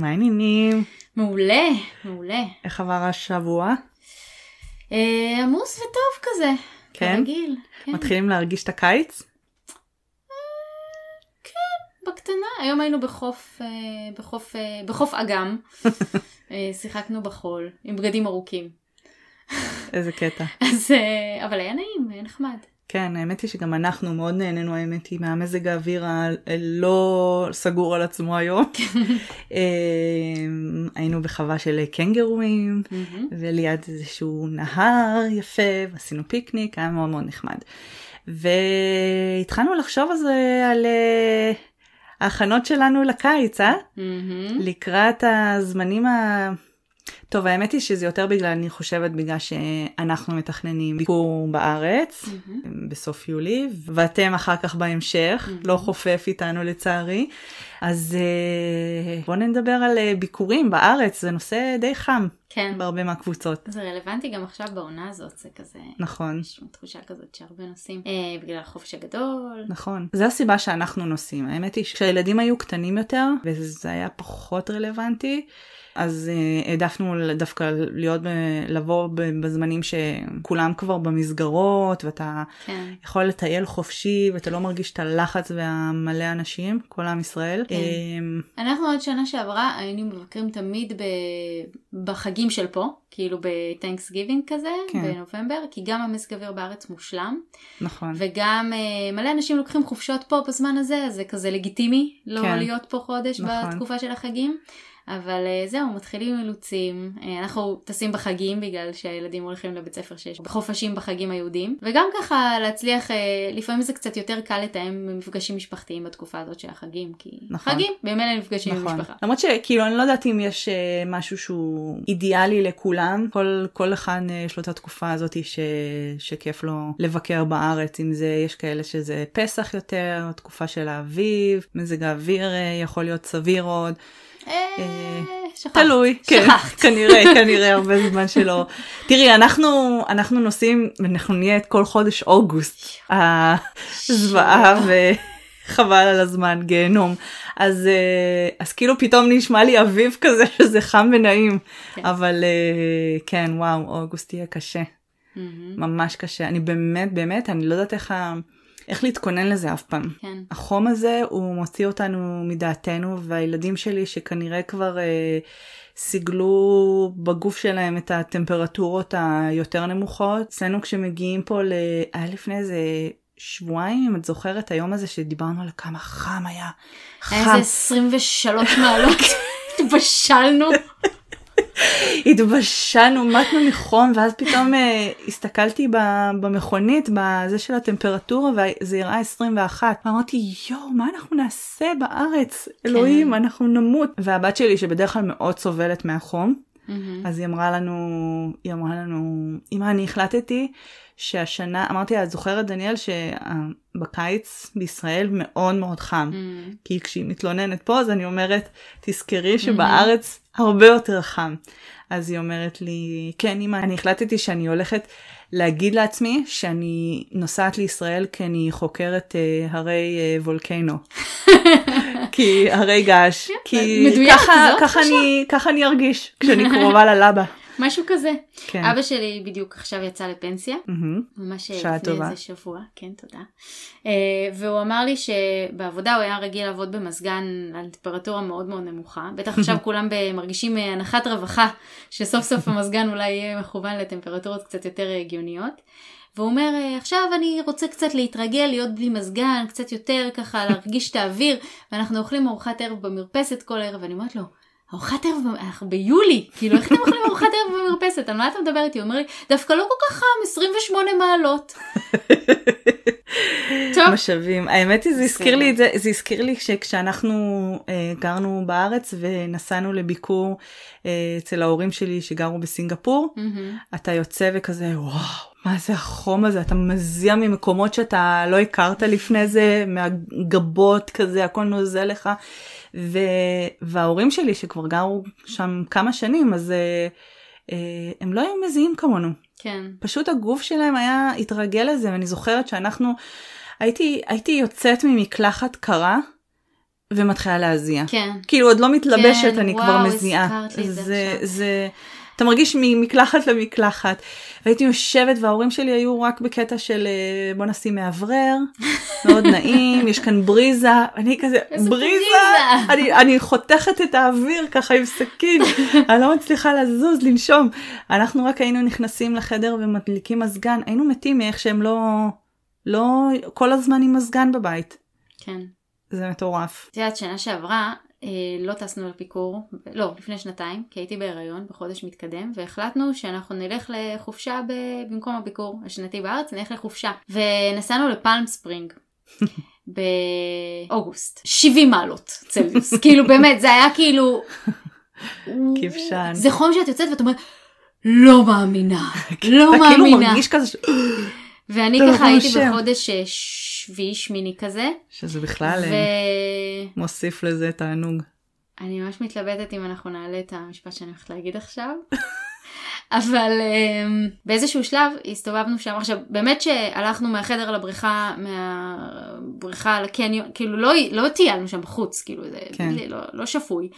מה העניינים? מעולה, מעולה. איך עבר השבוע? אה, עמוס וטוב כזה. כן? כרגיל. כן. מתחילים להרגיש את הקיץ? בקטנה. היום היינו בחוף, אה, בחוף, אה, בחוף אגם. אה, שיחקנו בחול עם בגדים ארוכים. איזה קטע. אז, אה, אבל היה נעים, היה נחמד. כן, האמת היא שגם אנחנו מאוד נהנינו, האמת היא, מהמזג האוויר הלא סגור על עצמו היום. אה, היינו בחווה של קנגרואים, מהמם. וליד איזשהו נהר יפה, ועשינו פיקניק, היה מאוד מאוד נחמד. והתחלנו לחשוב על זה, על אה, ההכנות שלנו לקיץ, אה? לקראת הזמנים ה... טוב, האמת היא שזה יותר בגלל, אני חושבת, בגלל שאנחנו מתכננים ביקור בארץ מהמם. בסוף יולי, ואתם אחר כך בהמשך, Mhm. לא חופף איתנו לצערי. אז אה, בואו נדבר על אה, ביקורים בארץ, זה נושא די חם כן. בהרבה מהקבוצות. זה רלוונטי גם עכשיו בעונה הזאת, זה כזה... נכון. יש תחושה כזאת שהרבה נוסעים אה, בגלל החופש הגדול. נכון. זו הסיבה שאנחנו נוסעים. האמת היא שכשהילדים היו קטנים יותר, וזה היה פחות רלוונטי, אז uh, העדפנו דווקא להיות, לבוא בזמנים שכולם כבר במסגרות, ואתה כן. יכול לטייל חופשי, ואתה לא מרגיש את הלחץ והמלא אנשים, כל עם ישראל. כן. אמ, אנחנו עוד שנה שעברה היינו מבקרים תמיד ב... בחגים של פה, כאילו בטנקס גיבינג כזה, כן. בנובמבר, כי גם המזג אוויר בארץ מושלם, נכון. וגם אה, מלא אנשים לוקחים חופשות פה בזמן הזה, אז זה כזה לגיטימי לא כן. להיות פה חודש נכון. בתקופה של החגים. אבל אה, זהו, מתחילים אילוצים, אה, אנחנו טסים בחגים בגלל שהילדים הולכים לבית ספר שיש חופשים בחגים היהודיים, וגם ככה להצליח, אה, לפעמים זה קצת יותר קל לתאם מפגשים משפחתיים בתקופה הזאת של החגים, כי נכון. חגים, במילא נפגשים עם נכון. משפחה. למרות שכאילו אני לא יודעת אם יש משהו שהוא אידיאלי לכולם, כל, כל אחד יש לו את התקופה הזאת ש, שכיף לו לבקר בארץ, אם זה, יש כאלה שזה פסח יותר, תקופה של האביב, מזג האוויר יכול להיות סביר עוד. תלוי, כן. כנראה, כנראה הרבה זמן שלא. תראי, אנחנו, אנחנו נוסעים, אנחנו נהיה את כל חודש אוגוסט, הזוועה וחבל על הזמן, גיהנום. אז, אה, אז כאילו פתאום נשמע לי אביב כזה שזה חם ונעים, כן. אבל אה, כן, וואו, אוגוסט יהיה קשה. ממש קשה. אני באמת, באמת, אני לא יודעת איך, ה... איך להתכונן לזה אף פעם. כן. החום הזה הוא מוציא אותנו מדעתנו והילדים שלי שכנראה כבר אה, סיגלו בגוף שלהם את הטמפרטורות היותר נמוכות. אצלנו כשמגיעים פה, ל... היה לפני איזה שבועיים אם את זוכרת היום הזה שדיברנו על כמה חם היה. היה חם. איזה 23 מעלות, התבשלנו. התבשלנו, מתנו מחום, ואז פתאום אה, הסתכלתי במכונית, בזה של הטמפרטורה, וזה הראה 21. ואמרתי, יואו, מה אנחנו נעשה בארץ? אלוהים, אנחנו נמות. והבת שלי, שבדרך כלל מאוד סובלת מהחום, מהמם. אז היא אמרה לנו, היא אמרה לנו, אמא, אני החלטתי שהשנה, אמרתי לה, את זוכרת, דניאל, שבקיץ בישראל מאוד מאוד חם. מהמם. כי כשהיא מתלוננת פה, אז אני אומרת, תזכרי שבארץ הרבה יותר חם. אז היא אומרת לי, כן, אמא, אני החלטתי שאני הולכת להגיד לעצמי שאני נוסעת לישראל כי אני חוקרת אה, הרי אה, וולקנו. כי הרי געש. כי מדויק, ככה, ככה. אני, ככה אני ארגיש כשאני קרובה ללבה. משהו כזה. כן. אבא שלי בדיוק עכשיו יצא לפנסיה, מהמם. ממש שעה לפני טובה. איזה שבוע, כן תודה. אה, והוא אמר לי שבעבודה הוא היה רגיל לעבוד במזגן על טמפרטורה מאוד מאוד נמוכה. בטח עכשיו כולם מרגישים אה, הנחת רווחה, שסוף סוף המזגן אולי יהיה מכוון לטמפרטורות קצת יותר אה, הגיוניות. והוא אומר, אה, עכשיו אני רוצה קצת להתרגל, להיות בלי מזגן, קצת יותר ככה להרגיש את האוויר, ואנחנו אוכלים ארוחת ערב במרפסת כל ערב, ואני אומרת לו, ארוחת ערב, אנחנו ביולי, כאילו איך אתם אוכלים ארוחת ערב במרפסת? על מה אתה מדבר איתי? הוא אומר לי, דווקא לא כל כך חם, 28 מעלות. טוב, משאבים. האמת היא, זה הזכיר. לי את זה, זה הזכיר לי שכשאנחנו אה, גרנו בארץ ונסענו לביקור אה, אצל ההורים שלי שגרו בסינגפור, מהמם. אתה יוצא וכזה, וואו, מה זה החום הזה? אתה מזיע ממקומות שאתה לא הכרת לפני זה, מהגבות כזה, הכל נוזל לך. ו... וההורים שלי שכבר גרו שם כמה שנים, אז אה, אה, הם לא היו מזיעים כמונו. כן. פשוט הגוף שלהם היה התרגל לזה, ואני זוכרת שאנחנו, הייתי, הייתי יוצאת ממקלחת קרה, ומתחילה להזיע. כן. כאילו עוד לא מתלבשת, כן, אני וואו, כבר מזיעה. הזכרת לי את זה, עכשיו. זה, אתה מרגיש ממקלחת למקלחת. והייתי יושבת וההורים שלי היו רק בקטע של אה, בוא נשים מאוורר, מאוד נעים, יש כאן בריזה, אני כזה, בריזה, בריזה?" אני, אני חותכת את האוויר ככה עם סכין, אני לא מצליחה לזוז, לנשום. אנחנו רק היינו נכנסים לחדר ומדליקים מזגן, היינו מתים מאיך שהם לא, לא כל הזמן עם מזגן בבית. כן. זה מטורף. את יודעת, שנה שעברה לא טסנו לביקור, לא, לפני שנתיים, כי הייתי בהיריון בחודש מתקדם, והחלטנו שאנחנו נלך לחופשה ב... במקום הביקור השנתי בארץ, נלך לחופשה. ונסענו לפלם ספרינג. באוגוסט, 70 מעלות צלזיוס, כאילו באמת, זה היה כאילו... כבשן. זה חום שאת יוצאת ואת אומרת, לא מאמינה, לא אתה כאילו מאמינה. מרגיש כזה ש... ואני לא ככה הייתי. בחודש אה, שביעי שמיני כזה, שזה בכלל ו... אה, מוסיף לזה תענוג. אני ממש מתלבטת אם אנחנו נעלה את המשפט שאני הולכת להגיד עכשיו. אבל um, באיזשהו שלב הסתובבנו שם עכשיו באמת שהלכנו מהחדר לבריכה מהבריכה לקניון כאילו לא, לא טיילנו שם בחוץ כאילו זה כן. לא, לא שפוי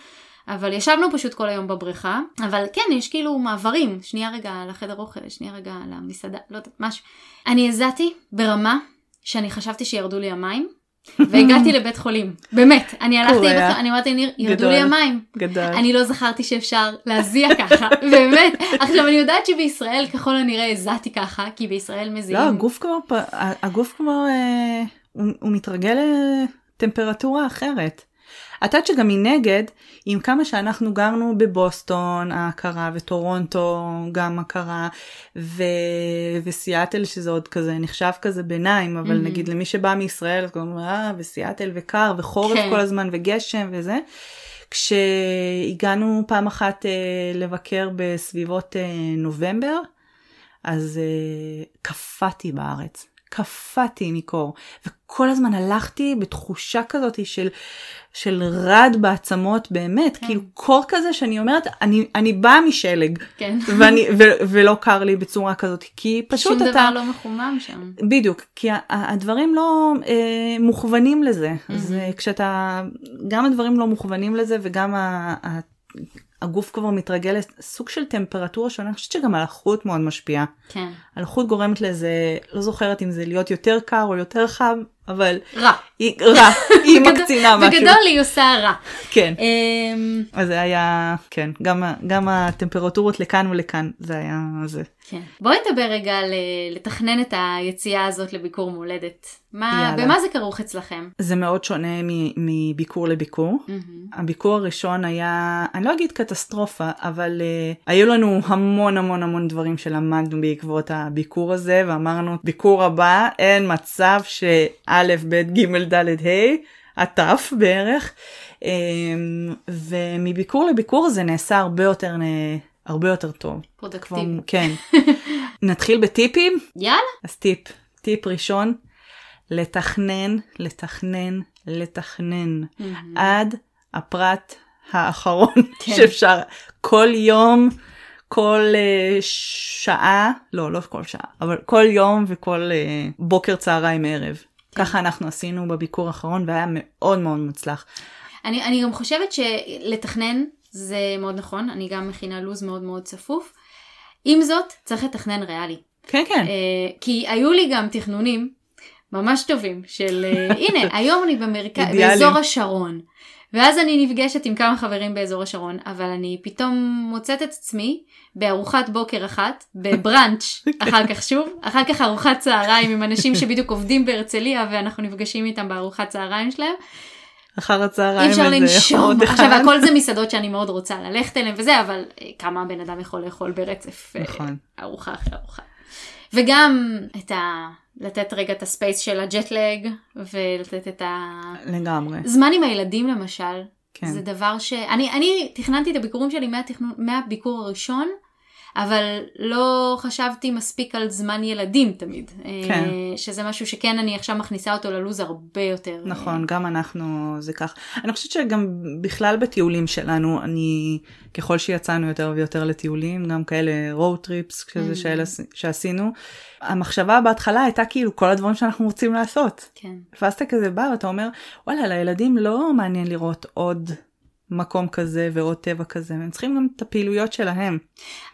אבל ישבנו פשוט כל היום בבריכה אבל כן יש כאילו מעברים שנייה רגע לחדר אוכל שנייה רגע למסעדה לא יודעת משהו אני הזעתי ברמה שאני חשבתי שירדו לי המים והגעתי לבית חולים באמת אני הלכתי. לבית אני אמרתי ניר ירדו. לי המים גדול. אני לא זכרתי שאפשר להזיע ככה, באמת. עכשיו אני יודעת שבישראל ככל הנראה הזעתי ככה, כי בישראל מזיעים. לא, הגוף פ- הגוף כבר, אה, הוא מתרגל לטמפרטורה אחרת. יודעת שגם מנגד, עם כמה שאנחנו גרנו בבוסטון ההכרה וטורונטו גם הכרה ו... וסיאטל שזה עוד כזה נחשב כזה ביניים אבל מהמם. נגיד למי שבא מישראל אה וסיאטל וקר וחורף כן. כל הזמן וגשם וזה. כשהגענו פעם אחת אה, לבקר בסביבות אה, נובמבר אז אה, קפאתי בארץ, קפאתי מקור, וכל הזמן הלכתי בתחושה כזאת של, של רד בעצמות באמת, כן. כאילו קור כזה שאני אומרת, אני, אני באה משלג, כן. ואני, ו, ולא קר לי בצורה כזאת, כי פשוט שום אתה... דבר לא מחומם שם. בדיוק, כי הדברים לא אה, מוכוונים לזה. אז אה, כשאתה, גם הדברים לא מוכוונים לזה וגם ה, ה, הגוף כבר מתרגל לסוג של טמפרטורה שונה, אני חושבת שגם הלחות מאוד משפיעה. כן. הלחות גורמת לזה, לא זוכרת אם זה להיות יותר קר או יותר חם, אבל רע. היא רע, היא מקצינה משהו. בגדול היא עושה רע. כן. אמ, אז זה היה, כן, גם, גם הטמפרטורות לכאן ולכאן, זה היה זה. כן. בואי נדבר רגע על אה, לתכנן את היציאה הזאת לביקור מולדת. מה, יאללה. במה זה כרוך אצלכם? זה מאוד שונה מ- מביקור לביקור. מהמם. הביקור הראשון היה, אני לא אגיד קטסטרופה, אבל uh, היו לנו המון המון המון דברים שלמדנו בעקבות הביקור הזה, ואמרנו, ביקור הבא, אין מצב שא', ב', ג', ד', ה', עד ת' בערך. Um, ומביקור לביקור זה נעשה הרבה יותר, הרבה יותר טוב. פרודקטיבי. כן. נתחיל בטיפים? יאללה. אז טיפ, טיפ ראשון, לתכנן, לתכנן, לתכנן. מהמם. עד הפרט האחרון כן. שאפשר. כל יום, כל uh, שעה, לא, לא כל שעה, אבל כל יום וכל uh, בוקר, צהריים, ערב. כן. ככה אנחנו עשינו בביקור האחרון והיה מאוד מאוד מוצלח. אני, אני גם חושבת שלתכנן זה מאוד נכון, אני גם מכינה לו"ז מאוד מאוד צפוף. עם זאת, צריך לתכנן ריאלי. כן, כן. אה, כי היו לי גם תכנונים ממש טובים של אה, הנה, היום אני במרכז. באזור השרון. ואז אני נפגשת עם כמה חברים באזור השרון, אבל אני פתאום מוצאת את עצמי בארוחת בוקר אחת, בבראנץ', אחר כך שוב, אחר כך ארוחת צהריים עם אנשים שבדיוק עובדים בהרצליה ואנחנו נפגשים איתם בארוחת צהריים שלהם. אחר אי הצהריים אפשר איזה לנשום. עכשיו הכל זה מסעדות שאני מאוד רוצה ללכת אליהן וזה, אבל אה, כמה בן אדם יכול לאכול ברצף אה, נכון. ארוחה אחרי ארוחה. וגם את ה... לתת רגע את הספייס של הג'טלג ולתת את לגמרי, הזמן עם הילדים למשל. כן. זה דבר ש... אני, אני תכננתי את הביקורים שלי מהתכנון, מהביקור הראשון אבל לא חשבתי מספיק על זמן ילדים תמיד. כן. אה, שזה משהו שכן אני עכשיו מכניסה אותו ללוז הרבה יותר. נכון, גם אנחנו זה כך. אני חושבת שגם בכלל בטיולים שלנו, אני, ככל שיצאנו יותר ויותר לטיולים, גם כאלה road trips, שזה שאלה שעשינו, המחשבה בהתחלה הייתה כאילו כל הדברים שאנחנו רוצים לעשות. כן. ואז אתה כזה בא ואתה אומר, וואלה, לילדים לא מעניין לראות עוד מקום כזה ועוד טבע כזה, הם צריכים גם את הפעילויות שלהם.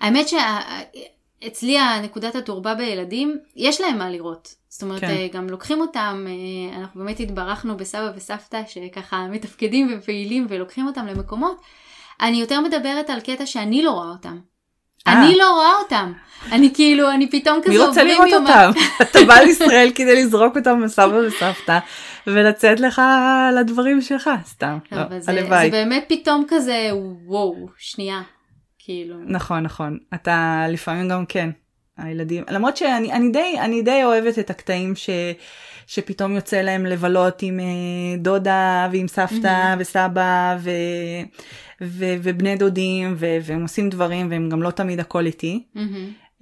האמת שאצלי הנקודת התורבה בילדים, יש להם מה לראות. זאת אומרת, כן. כן. גם לוקחים אותם, אה, אנחנו באמת התברכנו בסבא וסבתא שככה מתפקדים ופעילים ולוקחים אותם למקומות. אני יותר מדברת על קטע שאני לא רואה אותם. אה. אני לא רואה אותם. אני כאילו, אני פתאום כזה מי רוצה לראות אותם? אתה בא לישראל כדי לזרוק אותם מסבא וסבתא ולצאת לך לדברים שלך, סתם, לא, הלוואי. זה באמת פתאום כזה, וואו, שנייה. כאילו, נכון, נכון. אתה לפעמים גם כן, הילדים, למרות שאני אני די, אני די אוהבת את הקטעים ש, שפתאום יוצא להם לבלות עם אה, דודה ועם סבתא וסבא ו, ו, ובני דודים, ו, והם עושים דברים והם גם לא תמיד הכל איתי.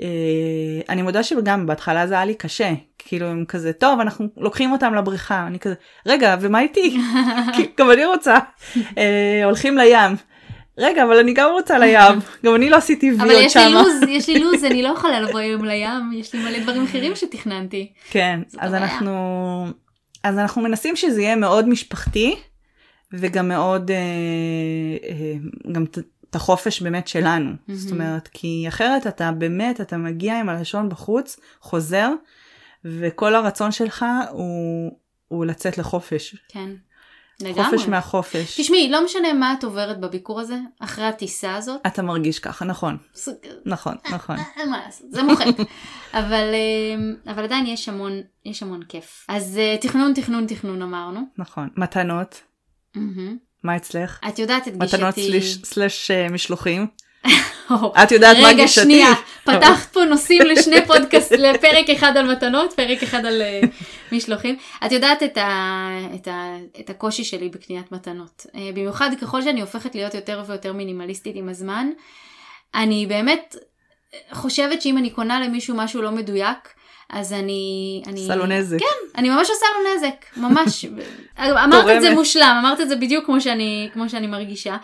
אה, אני מודה שגם בהתחלה זה היה לי קשה, כאילו הם כזה, טוב, אנחנו לוקחים אותם לבריכה, אני כזה, רגע, ומה איתי? גם אני רוצה. אה, הולכים לים. רגע, אבל אני גם רוצה לים, גם אני לא עשיתי אבל ויות יש לי שמה. לוז, יש לי לוז, אני לא יכולה לבוא היום לים, יש לי מלא דברים אחרים שתכננתי. כן, אז הבעיה. אנחנו, אז אנחנו מנסים שזה יהיה מאוד משפחתי, וגם מאוד, אה, אה, גם את- החופש באמת שלנו. זאת אומרת, כי אחרת אתה באמת, אתה מגיע עם הלשון בחוץ, חוזר, וכל הרצון שלך הוא, הוא לצאת לחופש. כן, לגמרי. חופש מהחופש. תשמעי, לא משנה מה את עוברת בביקור הזה, אחרי הטיסה הזאת, אתה מרגיש ככה, נכון, זה- נכון, נכון. מה לעשות, זה מוחק. אבל, אה, אבל עדיין יש המון, יש המון כיף. אז אה, תכנון, תכנון, תכנון אמרנו. נכון. מתנות, מהמם. מה אצלך? את יודעת את גישתי. מתנות סליש- סלש אה, משלוחים? או, את יודעת מה רגע, גישתי? שנייה, פתחת פה נושאים לשני פודקאסט, לפרק אחד על מתנות, פרק אחד על אה, משלוחים. את יודעת את, ה, את, ה, את הקושי שלי בקניית מתנות. אה, במיוחד ככל שאני הופכת להיות יותר ויותר מינימליסטית עם הזמן, אני באמת חושבת שאם אני קונה למישהו משהו לא מדויק, אז אני... אני... עשה לו נזק. כן, אני ממש עושה לו נזק, ממש. אמרת את זה. מושלם, אמרת את זה בדיוק כמו שאני, כמו שאני מרגישה.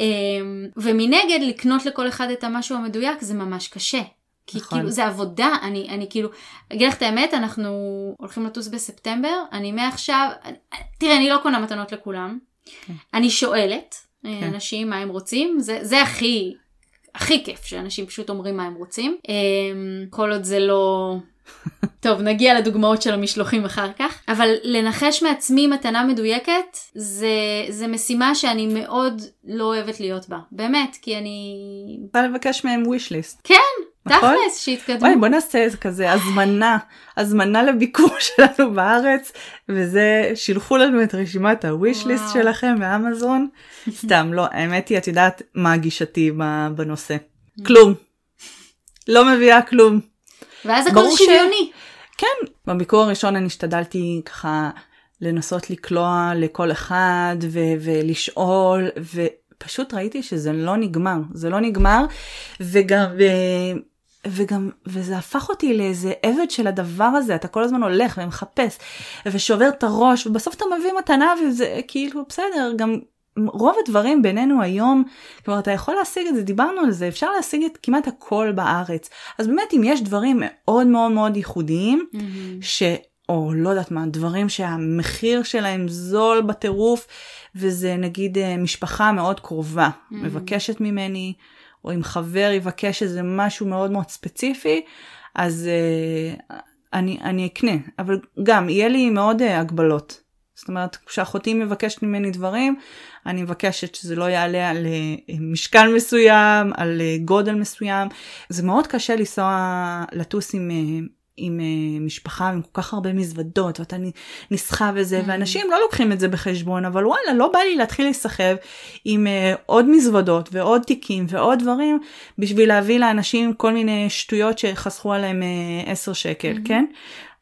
אמ, ומנגד, לקנות לכל אחד את המשהו המדויק זה ממש קשה. כי נכון. כאילו זה עבודה, אני, אני כאילו, אגיד לך את האמת, אנחנו הולכים לטוס בספטמבר, אני מעכשיו, תראה, אני לא קונה מתנות לכולם, כן. אני שואלת אה, כן. אנשים מה הם רוצים, זה, זה הכי, הכי כיף, שאנשים פשוט אומרים מה הם רוצים, אמ, כל עוד זה לא... טוב, נגיע לדוגמאות של המשלוחים אחר כך, אבל לנחש מעצמי מתנה מדויקת, זה, זה משימה שאני מאוד לא אוהבת להיות בה. באמת, כי אני... רוצה לבקש מהם wish list. כן, נכון? תכלס, שיתקדמו. וואי בוא נעשה איזה כזה הזמנה, הזמנה לביקור שלנו בארץ, וזה שילחו לנו את רשימת ה-wish list. שלכם מאמזון. סתם לא, האמת היא את יודעת מה גישתי בנושא. כלום. לא מביאה כלום. ואז הכל שוויוני. כן, בביקור הראשון אני השתדלתי ככה לנסות לקלוע לכל אחד ו- ולשאול, ופשוט ראיתי שזה לא נגמר, זה לא נגמר, וגם, ו- וגם, וזה הפך אותי לאיזה עבד של הדבר הזה, אתה כל הזמן הולך ומחפש, ושובר את הראש, ובסוף אתה מביא מתנה, וזה כאילו בסדר, גם רוב הדברים בינינו היום, כלומר אתה יכול להשיג את זה, דיברנו על זה, אפשר להשיג את כמעט הכל בארץ. אז באמת אם יש דברים מאוד מאוד מאוד ייחודיים, ש... או לא יודעת מה, דברים שהמחיר שלהם זול בטירוף, וזה נגיד אה, משפחה מאוד קרובה, מבקשת ממני, או אם חבר יבקש איזה משהו מאוד מאוד ספציפי, אז אה, אני, אני אקנה, אבל גם יהיה לי מאוד אה, הגבלות. זאת אומרת, כשאחותי מבקשת ממני דברים, אני מבקשת שזה לא יעלה על אה, משקל מסוים, על גודל מסוים. זה מאוד קשה לנסוע, לטוס עם, עם אה, משפחה עם כל כך הרבה מזוודות, ואתה נסחב וזה, ואנשים לא לוקחים את זה בחשבון, אבל וואלה, לא בא לי להתחיל להיסחב עם אה, עוד מזוודות ועוד תיקים ועוד דברים, בשביל להביא לאנשים כל מיני שטויות שחסכו עליהם אה, 10 שקל, כן?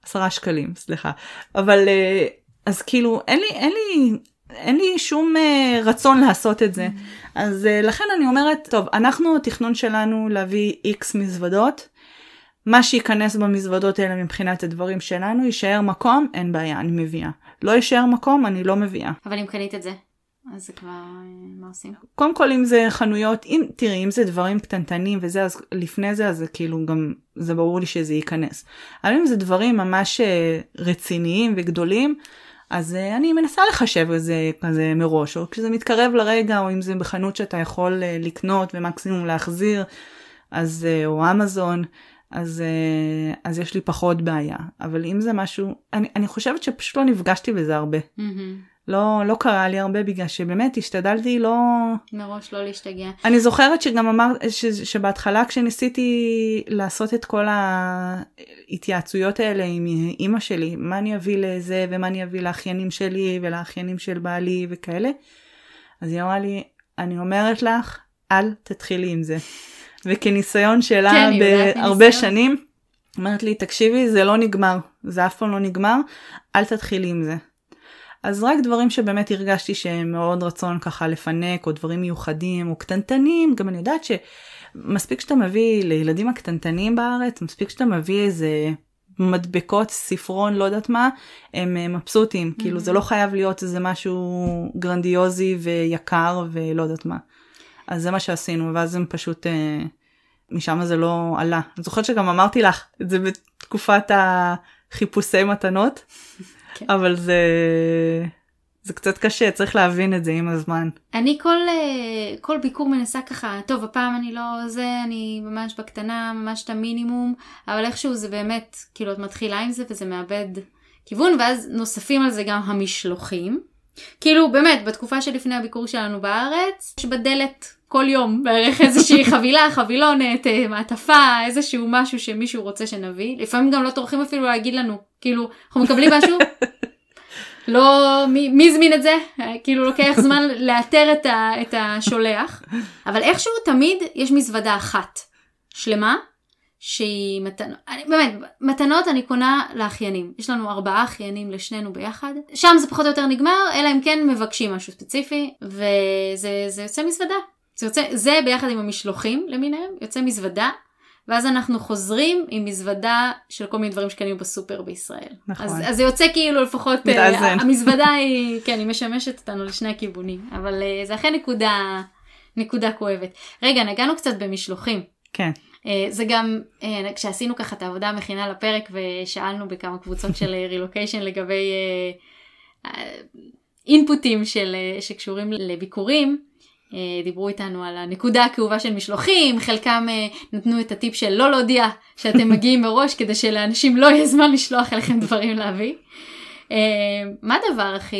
עשרה שקלים, סליחה. אבל אה, אז כאילו, אין לי, אין לי אין לי שום uh, רצון לעשות את זה. אז uh, לכן אני אומרת, טוב, אנחנו, התכנון שלנו להביא איקס מזוודות. מה שייכנס במזוודות האלה מבחינת הדברים שלנו, יישאר מקום, אין בעיה, אני מביאה. לא יישאר מקום, אני לא מביאה. אבל אם קנית את זה, אז זה כבר, אה, מה עושים? קודם כל אם זה חנויות, אם, תראי, אם זה דברים קטנטנים וזה, אז לפני זה, אז זה כאילו גם, זה ברור לי שזה ייכנס. אבל אם זה דברים ממש אה, רציניים וגדולים, אז uh, אני מנסה לחשב את זה כזה מראש, או כשזה מתקרב לרגע, או אם זה בחנות שאתה יכול uh, לקנות ומקסימום להחזיר, אז, uh, או אמזון, אז, uh, אז יש לי פחות בעיה. אבל אם זה משהו, אני, אני חושבת שפשוט לא נפגשתי בזה הרבה. Mm-hmm. לא, לא קרה לי הרבה בגלל שבאמת השתדלתי לא... מראש לא להשתגע. אני זוכרת שגם אמרת, ש, שבהתחלה כשניסיתי לעשות את כל ההתייעצויות האלה עם אימא שלי, מה אני אביא לזה ומה אני אביא לאחיינים שלי ולאחיינים של בעלי וכאלה, אז היא אמרה לי, אני אומרת לך, אל תתחילי עם זה. וכניסיון שלה כן, בהרבה שנים, אומרת לי, תקשיבי, זה לא נגמר, זה אף פעם לא נגמר, אל תתחילי עם זה. אז רק דברים שבאמת הרגשתי שהם מאוד רצון ככה לפנק, או דברים מיוחדים, או קטנטנים, גם אני יודעת שמספיק שאתה מביא לילדים הקטנטנים בארץ, מספיק שאתה מביא איזה מדבקות, ספרון, לא יודעת מה, הם מבסוטים, mm-hmm. כאילו זה לא חייב להיות איזה משהו גרנדיוזי ויקר ולא יודעת מה. אז זה מה שעשינו, ואז הם פשוט, אה, משם זה לא עלה. אני זוכרת שגם אמרתי לך את זה בתקופת החיפושי מתנות. כן. אבל זה זה קצת קשה צריך להבין את זה עם הזמן. אני כל אה, כל ביקור מנסה ככה טוב הפעם אני לא זה אני ממש בקטנה ממש את המינימום אבל איכשהו זה באמת כאילו את מתחילה עם זה וזה מאבד כיוון ואז נוספים על זה גם המשלוחים. כאילו באמת בתקופה שלפני הביקור שלנו בארץ יש בדלת כל יום בערך איזושהי חבילה, חבילונת, אה, מעטפה, איזשהו משהו שמישהו רוצה שנביא. לפעמים גם לא טורחים אפילו להגיד לנו, כאילו, אנחנו מקבלים משהו, לא, מי, מי הזמין את זה? אה, כאילו לוקח זמן לאתר את, ה, את השולח. אבל איכשהו תמיד יש מזוודה אחת שלמה, שהיא מתנות, אני, באמת, מתנות אני קונה לאחיינים. יש לנו ארבעה אחיינים לשנינו ביחד. שם זה פחות או יותר נגמר, אלא אם כן מבקשים משהו ספציפי, וזה יוצא מזוודה. זה יוצא, זה ביחד עם המשלוחים למיניהם, יוצא מזוודה, ואז אנחנו חוזרים עם מזוודה של כל מיני דברים שקנינו בסופר בישראל. נכון. אז, אז זה יוצא כאילו לפחות, uh, המזוודה היא, כן, היא משמשת אותנו לשני הכיוונים, אבל uh, זה אכן נקודה, נקודה כואבת. רגע, נגענו קצת במשלוחים. כן. Uh, זה גם, uh, כשעשינו ככה את העבודה המכינה לפרק ושאלנו בכמה קבוצות של רילוקיישן לגבי אינפוטים של, שקשורים לביקורים, דיברו איתנו על הנקודה הכאובה של משלוחים, חלקם אה, נתנו את הטיפ של לא להודיע שאתם מגיעים מראש כדי שלאנשים לא יהיה זמן לשלוח אליכם דברים להביא. אה, מה הדבר הכי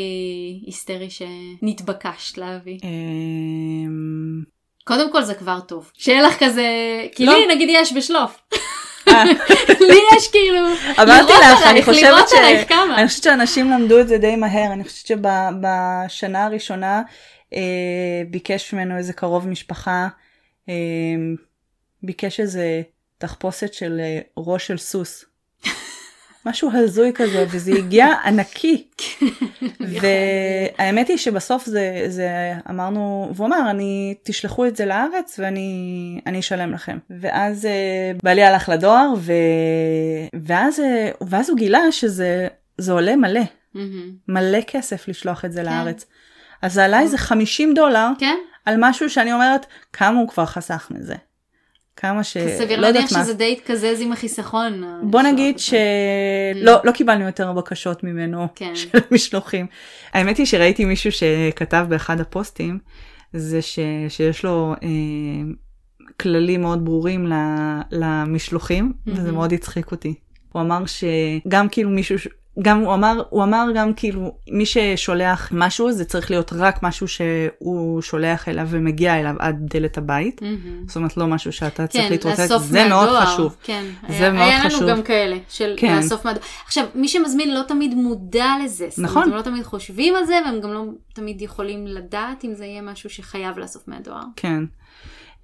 היסטרי שנתבקשת להביא? קודם כל זה כבר טוב. שיהיה לך כזה, כי לי לא. נגיד יש בשלוף. לי יש כאילו, אמרתי לך, אני חושבת ש... אני חושבת שאנשים למדו את זה די מהר, אני חושבת שבשנה הראשונה אה, ביקש ממנו איזה קרוב משפחה, אה, ביקש איזה תחפושת של אה, ראש של סוס. משהו הזוי כזה, וזה הגיע ענקי. והאמת היא שבסוף זה, זה אמרנו, והוא אמר, אני, תשלחו את זה לארץ ואני אשלם לכם. ואז uh, בעלי הלך לדואר, ו... ואז, uh, ואז הוא גילה שזה עולה מלא. Mm-hmm. מלא כסף לשלוח את זה כן. לארץ. אז זה עלה איזה 50 דולר כן? על משהו שאני אומרת כמה הוא כבר חסך מזה. כמה ש... סביר לא להניח שזה די התקזז עם החיסכון. בוא נגיד שלא mm. לא קיבלנו יותר בקשות ממנו כן. של משלוחים. האמת היא שראיתי מישהו שכתב באחד הפוסטים, זה ש... שיש לו אה, כללים מאוד ברורים למשלוחים, mm-hmm. וזה מאוד הצחיק אותי. הוא אמר שגם כאילו מישהו גם הוא אמר, הוא אמר גם כאילו, מי ששולח משהו זה צריך להיות רק משהו שהוא שולח אליו ומגיע אליו עד דלת הבית. Mm-hmm. זאת אומרת לא משהו שאתה צריך כן, להתרוצץ, זה מהדואר, מאוד חשוב. כן, זה היה, מאוד היה חשוב. היה לנו גם כאלה, של כן. לאסוף מהדואר. עכשיו, מי שמזמין לא תמיד מודע לזה. נכון. הם לא תמיד חושבים על זה והם גם לא תמיד יכולים לדעת אם זה יהיה משהו שחייב לאסוף מהדואר. כן.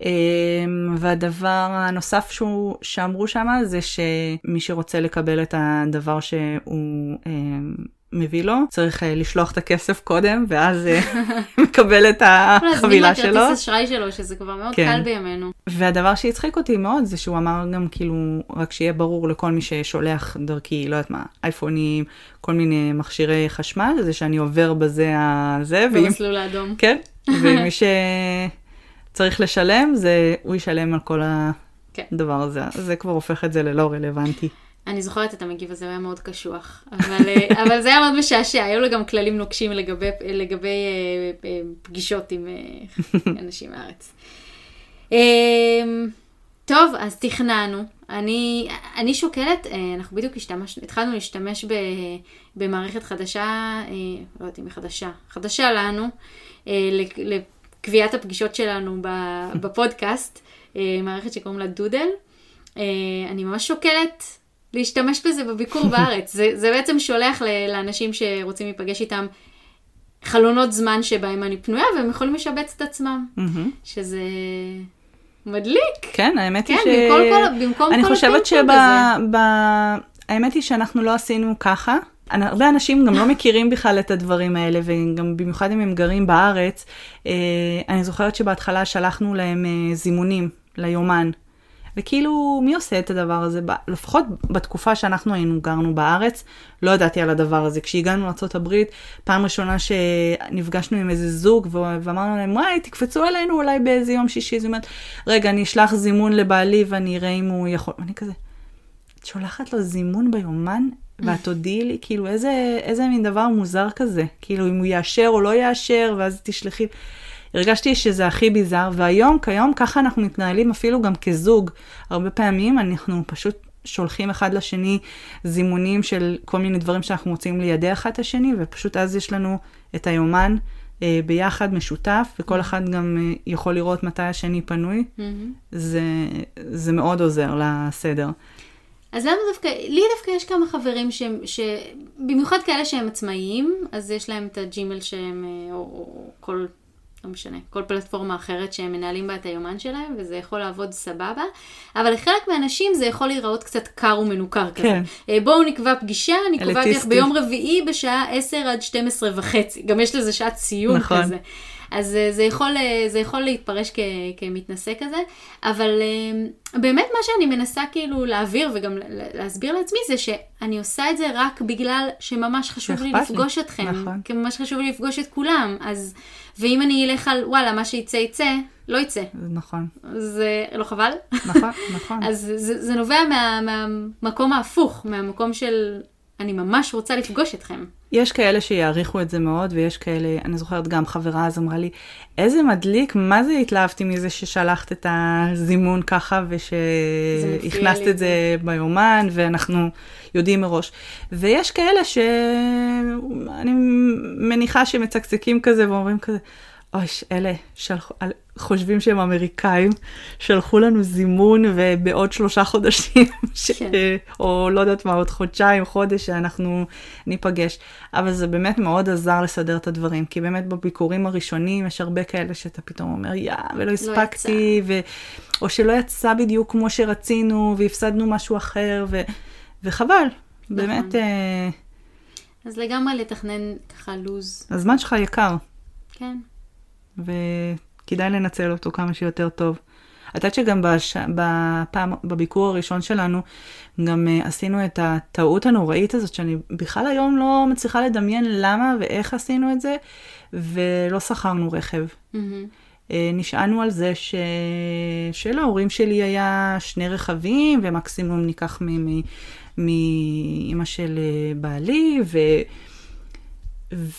אמ, והדבר הנוסף שהוא, שאמרו שם זה שמי שרוצה לקבל את הדבר שהוא אמ, מביא לו, צריך uh, לשלוח את הכסף קודם, ואז uh, מקבל את החבילה שלו. להזמין לכרטיס אשראי שלו, שזה כבר מאוד כן. קל בימינו. והדבר שהצחיק אותי מאוד זה שהוא אמר גם כאילו, רק שיהיה ברור לכל מי ששולח דרכי, לא יודעת מה, אייפונים, כל מיני מכשירי חשמל, זה שאני עובר בזה הזה. במסלול האדום. כן, ומי שצריך לשלם, זה הוא ישלם על כל כן. הדבר הזה. זה כבר הופך את זה ללא רלוונטי. אני זוכרת את המגיב הזה, הוא היה מאוד קשוח. אבל, אה, אבל זה היה מאוד משעשע, היו לו גם כללים נוקשים לגבי, לגבי אה, אה, פגישות עם אנשים מהארץ. טוב, אז תכננו. אני, אני שוקלת, אנחנו בדיוק השתמש, התחלנו להשתמש ב, במערכת חדשה, לא יודעת אם היא חדשה, חדשה לנו, לקביעת הפגישות שלנו בפודקאסט, מערכת שקוראים לה דודל. אני ממש שוקלת להשתמש בזה בביקור בארץ. זה, זה בעצם שולח לאנשים שרוצים להיפגש איתם חלונות זמן שבהם אני פנויה, והם יכולים לשבץ את עצמם. שזה מדליק. כן, האמת כן, היא ש... כן, במקום כל, במקום אני חושבת שב... ב... האמת היא שאנחנו לא עשינו ככה. הרבה אנשים גם לא מכירים בכלל את הדברים האלה, וגם במיוחד אם הם גרים בארץ. אה, אני זוכרת שבהתחלה שלחנו להם אה, זימונים ליומן. וכאילו, מי עושה את הדבר הזה? לפחות בתקופה שאנחנו היינו, גרנו בארץ, לא ידעתי על הדבר הזה. כשהגענו לארה"ב, פעם ראשונה שנפגשנו עם איזה זוג, ואמרנו להם, וואי, תקפצו אלינו אולי באיזה יום שישי. זאת אומרת, רגע, אני אשלח זימון לבעלי ואני אראה אם הוא יכול... אני כזה, את שולחת לו זימון ביומן? ואת תודיעי לי, כאילו, איזה, איזה מין דבר מוזר כזה. כאילו, אם הוא יאשר או לא יאשר, ואז תשלחי. הרגשתי שזה הכי ביזאר, והיום, כיום, ככה אנחנו מתנהלים אפילו גם כזוג. הרבה פעמים אנחנו פשוט שולחים אחד לשני זימונים של כל מיני דברים שאנחנו רוצים לידע אחד את השני, ופשוט אז יש לנו את היומן אה, ביחד, משותף, וכל אחד גם אה, יכול לראות מתי השני פנוי. Mm-hmm. זה, זה מאוד עוזר לסדר. אז למה דווקא, לי דווקא יש כמה חברים שהם, ש... במיוחד כאלה שהם עצמאיים, אז יש להם את הג'ימל שהם, אה, או, או כל לא משנה, כל פלטפורמה אחרת שהם מנהלים בה את היומן שלהם, וזה יכול לעבוד סבבה, אבל לחלק מהאנשים זה יכול להיראות קצת קר ומנוכר כזה. כן. אה, בואו נקבע פגישה, אני קובעת לך ביום רביעי בשעה 10 עד 12 וחצי, גם יש לזה שעת סיום נכון. כזה. אז אה, זה יכול, אה, זה יכול להתפרש כ, כמתנשא כזה, אבל באמת מה שאני מנסה כאילו להעביר וגם להסביר לעצמי זה שאני עושה את זה רק בגלל שממש חשוב לי לפגוש לי. אתכם, נכון. כי ממש חשוב לי לפגוש את כולם, אז... ואם אני אלך על וואלה, מה שיצא יצא, לא יצא. נכון. זה לא חבל? נכון, נכון. אז זה, זה נובע מה, מהמקום ההפוך, מהמקום של אני ממש רוצה לפגוש אתכם. יש כאלה שיעריכו את זה מאוד, ויש כאלה, אני זוכרת גם חברה אז אמרה לי, איזה מדליק, מה זה התלהבתי מזה ששלחת את הזימון ככה, ושהכנסת את זה ביומן, ואנחנו יודעים מראש. ויש כאלה שאני מניחה שמצקצקים כזה ואומרים כזה, אוי, אלה שלחו, חושבים שהם אמריקאים, שלחו לנו זימון ובעוד שלושה חודשים, ש... כן. או לא יודעת מה, עוד חודשיים, חודש, שאנחנו ניפגש. אבל זה באמת מאוד עזר לסדר את הדברים, כי באמת בביקורים הראשונים יש הרבה כאלה שאתה פתאום אומר, יא, ולא לא הספקתי, לא ו... או שלא יצא בדיוק כמו שרצינו, והפסדנו משהו אחר, ו... וחבל, נכון. באמת. אה... אז לגמרי לתכנן ככה לוז. הזמן שלך יקר. כן. וכדאי לנצל אותו כמה שיותר טוב. את יודעת שגם בש... בפעם, בביקור הראשון שלנו, גם uh, עשינו את הטעות הנוראית הזאת, שאני בכלל היום לא מצליחה לדמיין למה ואיך עשינו את זה, ולא שכרנו רכב. Mm-hmm. Uh, נשענו על זה ש... שלהורים שלי היה שני רכבים, ומקסימום ניקח מאימא של אה, בעלי, ו...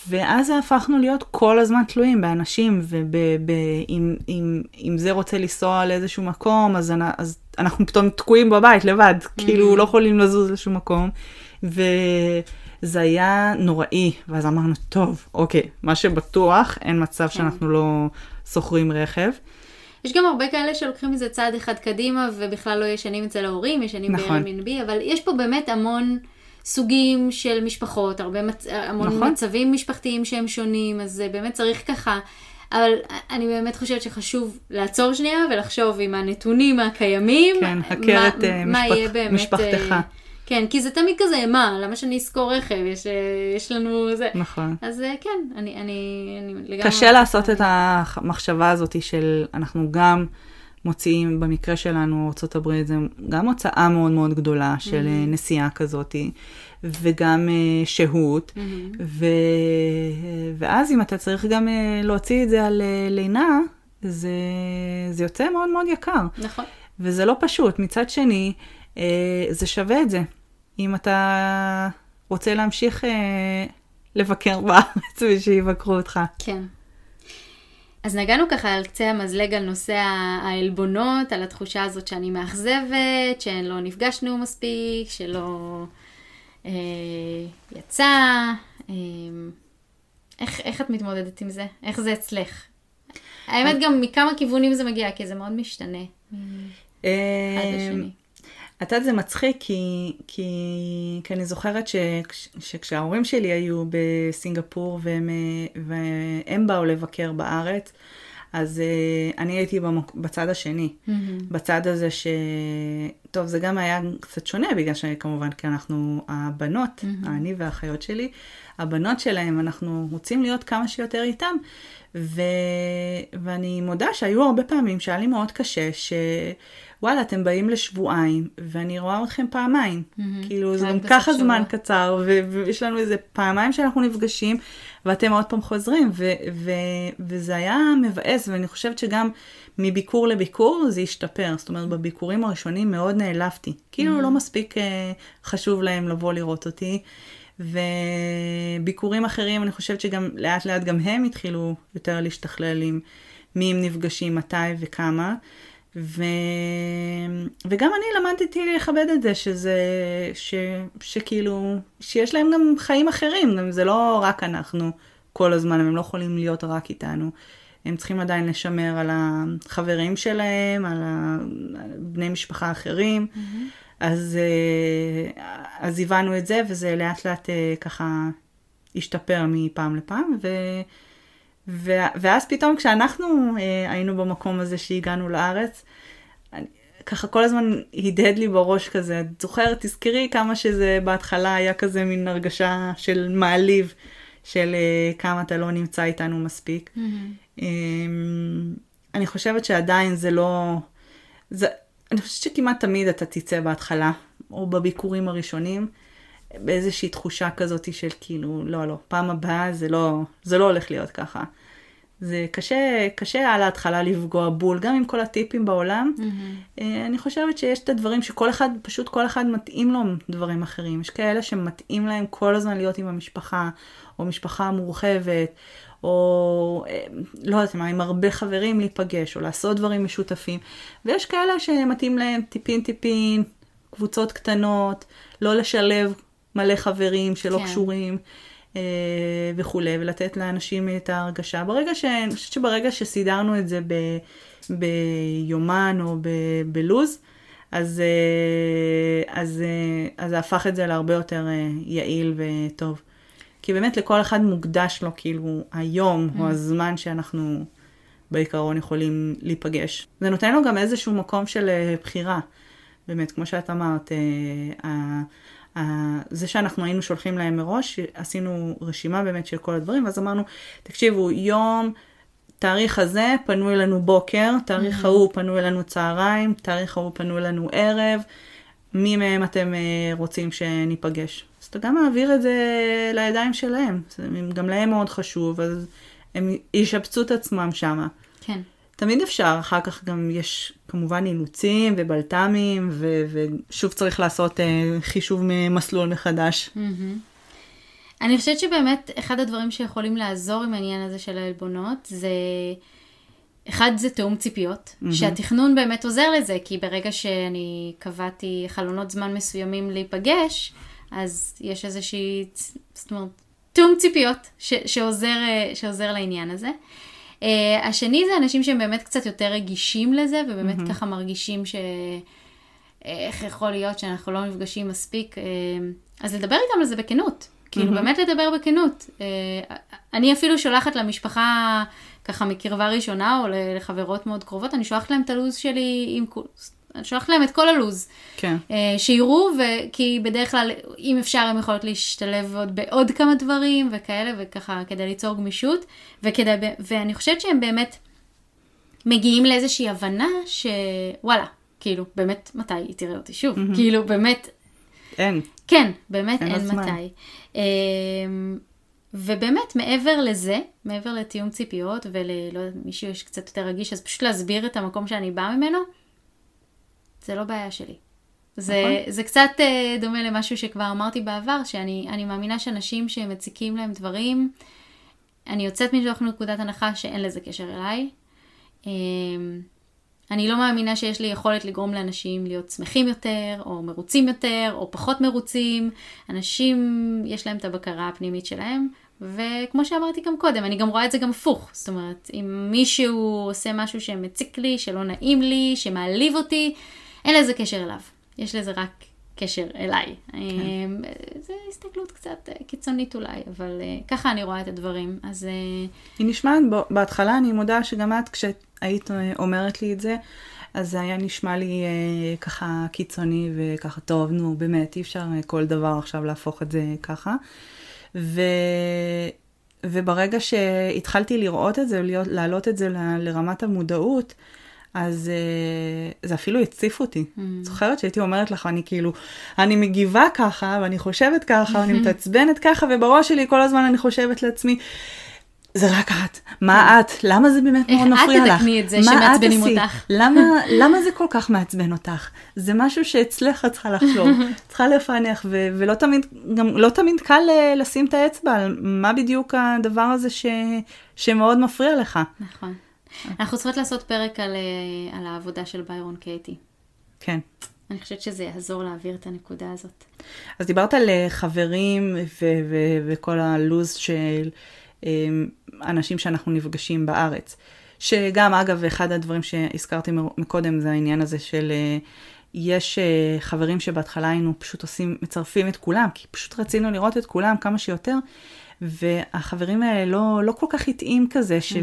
ואז הפכנו להיות כל הזמן תלויים באנשים, ואם זה רוצה לנסוע לאיזשהו מקום, אז, אז אנחנו פתאום תקועים בבית לבד, mm-hmm. כאילו לא יכולים לזוז לשום מקום. וזה היה נוראי, ואז אמרנו, טוב, אוקיי, מה שבטוח, אין מצב כן. שאנחנו לא שוכרים רכב. יש גם הרבה כאלה שלוקחים מזה צעד אחד קדימה, ובכלל לא ישנים אצל ההורים, ישנים נכון. ב-Airbnb, אבל יש פה באמת המון... סוגים של משפחות, הרבה מצ... המון נכון. מצבים משפחתיים שהם שונים, אז באמת צריך ככה. אבל אני באמת חושבת שחשוב לעצור שנייה ולחשוב עם הנתונים הקיימים, כן, הכר את מה משפח... משפחתך. Uh, כן, כי זה תמיד כזה, מה, למה שאני אזכור רכב? יש, אה, יש לנו זה. נכון. אז אה, כן, אני, אני, אני לגמרי... קשה לעשות את המחשבה הזאת של אנחנו גם מוציאים, במקרה שלנו, ארה"ב זה גם הוצאה מאוד מאוד גדולה של Mm-hmm. נסיעה כזאת, וגם אה, שהות, מהמם. ו... ואז אם אתה צריך גם אה, להוציא את זה על אה, לינה, זה, זה יוצא מאוד מאוד יקר. נכון. וזה לא פשוט. מצד שני, אה, זה שווה את זה. אם אתה רוצה להמשיך אה, לבקר בארץ ושיבקרו אותך. כן. אז נגענו ככה על קצה המזלג על נושא העלבונות, על התחושה הזאת שאני מאכזבת, שלא נפגשנו מספיק, שלא אה, יצא. אה, איך, איך את מתמודדת עם זה? איך זה אצלך? האמת גם מכמה כיוונים זה מגיע, כי זה מאוד משתנה. אחד אה, לשני. את יודעת, זה מצחיק, כי, כי, כי אני זוכרת ש, שכשההורים שלי היו בסינגפור והם, והם באו לבקר בארץ, אז uh, אני הייתי במק... בצד השני, מהמם. בצד הזה ש... טוב, זה גם היה קצת שונה, בגלל שכמובן, כי אנחנו הבנות, מהמם. אני והאחיות שלי, הבנות שלהם, אנחנו רוצים להיות כמה שיותר איתם. ו... ואני מודה שהיו הרבה פעמים שהיה לי מאוד קשה, שוואלה, אתם באים לשבועיים, ואני רואה אתכם פעמיים. מהמם. כאילו, זה גם ככה שבוע. זמן קצר, ו- ויש לנו איזה פעמיים שאנחנו נפגשים, ואתם עוד פעם חוזרים, ו- ו- וזה היה מבאס, ואני חושבת שגם מביקור לביקור זה השתפר. זאת אומרת, בביקורים הראשונים מאוד נעלבתי. כאילו, לא מספיק אה, חשוב להם לבוא לראות אותי. וביקורים אחרים, אני חושבת שגם לאט לאט גם הם התחילו יותר להשתכלל עם מי הם נפגשים, מתי וכמה. ו... וגם אני למדתי לכבד את זה, שזה, ש... שכאילו, שיש להם גם חיים אחרים, גם זה לא רק אנחנו כל הזמן, הם לא יכולים להיות רק איתנו. הם צריכים עדיין לשמר על החברים שלהם, על בני משפחה אחרים. אז, אה, אז הבנו את זה, וזה לאט לאט אה, ככה השתפר מפעם לפעם, ו... ו... ואז פתאום כשאנחנו אה, היינו במקום הזה שהגענו לארץ, אני, ככה כל הזמן הדהד לי בראש כזה, את זוכרת, תזכרי כמה שזה בהתחלה היה כזה מין הרגשה של מעליב, של אה, כמה אתה לא נמצא איתנו מספיק. מהמם. אמ, אני חושבת שעדיין זה לא... זה, אני חושבת שכמעט תמיד אתה תצא בהתחלה, או בביקורים הראשונים, באיזושהי תחושה כזאת של כאילו, לא, לא, פעם הבאה זה לא, זה לא הולך להיות ככה. זה קשה, קשה על ההתחלה לפגוע בול, גם עם כל הטיפים בעולם. מהמם. אה, אני חושבת שיש את הדברים שכל אחד, פשוט כל אחד מתאים לו דברים אחרים. יש כאלה שמתאים להם כל הזמן להיות עם המשפחה, או משפחה מורחבת, או אה, לא יודעת מה, עם הרבה חברים להיפגש, או לעשות דברים משותפים. ויש כאלה שמתאים להם טיפין טיפין, קבוצות קטנות, לא לשלב מלא חברים שלא כן. קשורים. אה, וכולי, ולתת לאנשים את ההרגשה. ברגע ש... אני חושבת שברגע שסידרנו את זה ב... ביומן או ב... בלוז, אז, אה, אז, אה, אז זה הפך את זה להרבה יותר אה, יעיל וטוב. כי באמת לכל אחד מוקדש לו כאילו היום או הזמן שאנחנו בעיקרון יכולים להיפגש. זה נותן לו גם איזשהו מקום של אה, בחירה. באמת, כמו שאת אמרת, אה, זה שאנחנו היינו שולחים להם מראש, עשינו רשימה באמת של כל הדברים, ואז אמרנו, תקשיבו, יום, תאריך הזה פנו אלינו בוקר, תאריך ההוא פנו אלינו צהריים, תאריך ההוא פנו אלינו ערב, מי מהם אתם אה, רוצים שניפגש. אז אתה גם מעביר את זה לידיים שלהם, גם להם מאוד חשוב, אז הם ישפצו את עצמם שמה. כן. תמיד אפשר, אחר כך גם יש כמובן אילוצים ובלת"מים, ו- ושוב צריך לעשות אה, חישוב מסלול מחדש. מהמם. אני חושבת שבאמת אחד הדברים שיכולים לעזור עם העניין הזה של העלבונות זה, אחד זה תיאום ציפיות, שהתכנון באמת עוזר לזה, כי ברגע שאני קבעתי חלונות זמן מסוימים להיפגש, אז יש איזושהי, זאת אומרת, תיאום ציפיות ש- שעוזר, אה, שעוזר לעניין הזה. Uh, השני זה אנשים שהם באמת קצת יותר רגישים לזה, ובאמת mm-hmm. ככה מרגישים ש... איך יכול להיות שאנחנו לא נפגשים מספיק, אה, אז לדבר איתם על זה בכנות. כאילו, מהמם. באמת לדבר בכנות. אה, אני אפילו שולחת למשפחה, ככה מקרבה ראשונה, או לחברות מאוד קרובות, אני שולחת להם את הלו"ז שלי עם. אני שולחת להם את כל הלו"ז. כן. אה, שיראו, ו- כי בדרך כלל, אם אפשר, הם יכולות להשתלב עוד בעוד כמה דברים וכאלה, וככה, כדי ליצור גמישות, וכדי, ואני חושבת שהם באמת מגיעים לאיזושהי הבנה שוואלה, כאילו, באמת, מתי היא תראה אותי שוב? Mm-hmm. כאילו, באמת, אין. כן, באמת אין אין. מתי. אמ, ובאמת, מעבר לזה, מעבר לתיאום ציפיות, ולא יודעת, מישהו יש קצת יותר רגיש, אז פשוט להסביר את המקום שאני באה ממנו, זה לא בעיה שלי. זה, נכון. זה קצת אה, דומה למשהו שכבר אמרתי בעבר, שאני אני מאמינה שאנשים שמציקים להם דברים, אני יוצאת מתוך נקודת הנחה שאין לזה קשר אליי. אמ, אני לא מאמינה שיש לי יכולת לגרום לאנשים להיות שמחים יותר, או מרוצים יותר, או פחות מרוצים. אנשים, יש להם את הבקרה הפנימית שלהם, וכמו שאמרתי גם קודם, אני גם רואה את זה גם הפוך. זאת אומרת, אם מישהו עושה משהו שמציק לי, שלא נעים לי, שמעליב אותי, אין לזה קשר אליו. יש לזה רק קשר אליי. כן. זו הסתכלות קצת אה, קיצונית אולי, אבל אה, ככה אני רואה את הדברים. אז אה, היא נשמעת, בהתחלה אני מודה שגם את, כשהיית אה, אומרת לי את זה, אז זה היה נשמע לי אה, ככה קיצוני וככה, טוב, נו, באמת, אי אפשר אה, כל דבר עכשיו להפוך את זה ככה. ו... וברגע שהתחלתי לראות את זה, להיות, להעלות את זה ל- לרמת המודעות, אז אה, זה אפילו הציף אותי. Mm. זוכרת שהייתי אומרת לך, אני כאילו, אני מגיבה ככה, ואני חושבת ככה, ואני מתעצבנת ככה, ובראש שלי כל הזמן אני חושבת לעצמי, זה רק את, מה את? למה זה באמת איך מאוד את מפריע לך? תתקני את זה שמעצבנים את? אותך? למה, למה זה כל כך מעצבן אותך? זה משהו שאצלך את צריכה לחשוב, צריכה לפענח, ו- ולא תמיד, גם לא תמיד קל אה, לשים את האצבע על מה בדיוק הדבר הזה ש- שמאוד מפריע לך. נכון. אנחנו צריכות לעשות פרק על, אה, על העבודה של ביירון קייטי. כן. אני חושבת שזה יעזור להעביר את הנקודה הזאת. אז דיברת על אה, חברים ו- ו- וכל הלו"ז של אה, אנשים שאנחנו נפגשים בארץ. שגם, אגב, אחד הדברים שהזכרתי מקודם זה העניין הזה של... אה, יש חברים שבהתחלה היינו פשוט עושים, מצרפים את כולם, כי פשוט רצינו לראות את כולם כמה שיותר, והחברים האלה לא, לא כל כך התאים כזה, ש,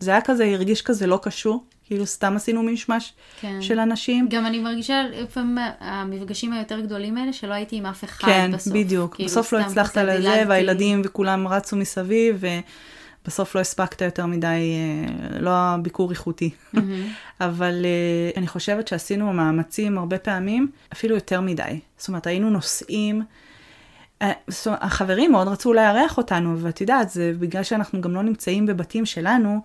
שזה היה כזה, הרגיש כזה לא קשור, כאילו סתם עשינו מישמש כן. של אנשים. גם אני מרגישה לפעמים המפגשים היותר גדולים האלה שלא הייתי עם אף אחד כן, בסוף. בדיוק. כאילו, בסוף לא הצלחת לזה, דילגתי. והילדים וכולם רצו מסביב, ובסוף לא הספקת יותר מדי, אה, לא הביקור איכותי. אבל אה, אני חושבת שעשינו מאמצים הרבה פעמים, אפילו יותר מדי. זאת אומרת, היינו נוסעים, החברים מאוד רצו לארח אותנו, ואת יודעת, זה בגלל שאנחנו גם לא נמצאים בבתים שלנו,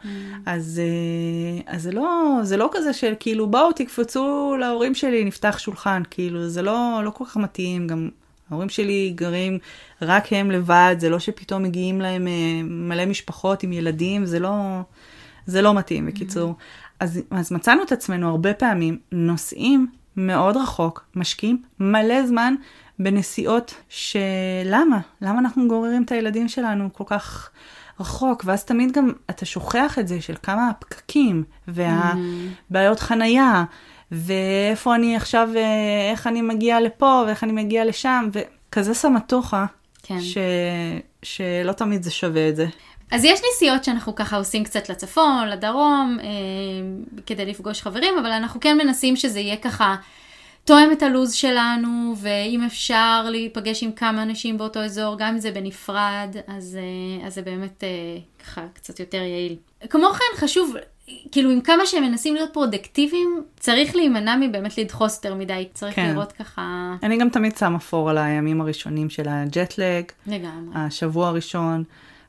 אז, אה, אז זה, לא, זה לא כזה של כאילו, בואו תקפצו להורים שלי, נפתח שולחן, כאילו, זה לא, לא כל כך מתאים, גם ההורים שלי גרים רק הם לבד, זה לא שפתאום מגיעים להם אה, מלא משפחות עם ילדים, זה לא, זה לא מתאים, בקיצור. אז, אז מצאנו את עצמנו הרבה פעמים נוסעים מאוד רחוק, משקיעים מלא זמן בנסיעות שלמה? למה אנחנו גוררים את הילדים שלנו כל כך רחוק? ואז תמיד גם אתה שוכח את זה של כמה הפקקים והבעיות חנייה, ואיפה אני עכשיו, אה, איך אני מגיעה לפה ואיך אני מגיעה לשם, וכזה סמטוחה, כן. ש... שלא תמיד זה שווה את זה. אז יש נסיעות שאנחנו ככה עושים קצת לצפון, לדרום, אה, כדי לפגוש חברים, אבל אנחנו כן מנסים שזה יהיה ככה תואם את הלו"ז שלנו, ואם אפשר להיפגש עם כמה אנשים באותו אזור, גם אם זה בנפרד, אז, אה, אז זה באמת אה, ככה קצת יותר יעיל. כמו כן, חשוב, כאילו עם כמה שהם מנסים להיות פרודקטיביים, צריך להימנע מבאמת לדחוס יותר מדי, צריך כן. לראות ככה אני גם תמיד שמה פור על הימים הראשונים של הג'ט לג, לגמרי. השבוע הראשון.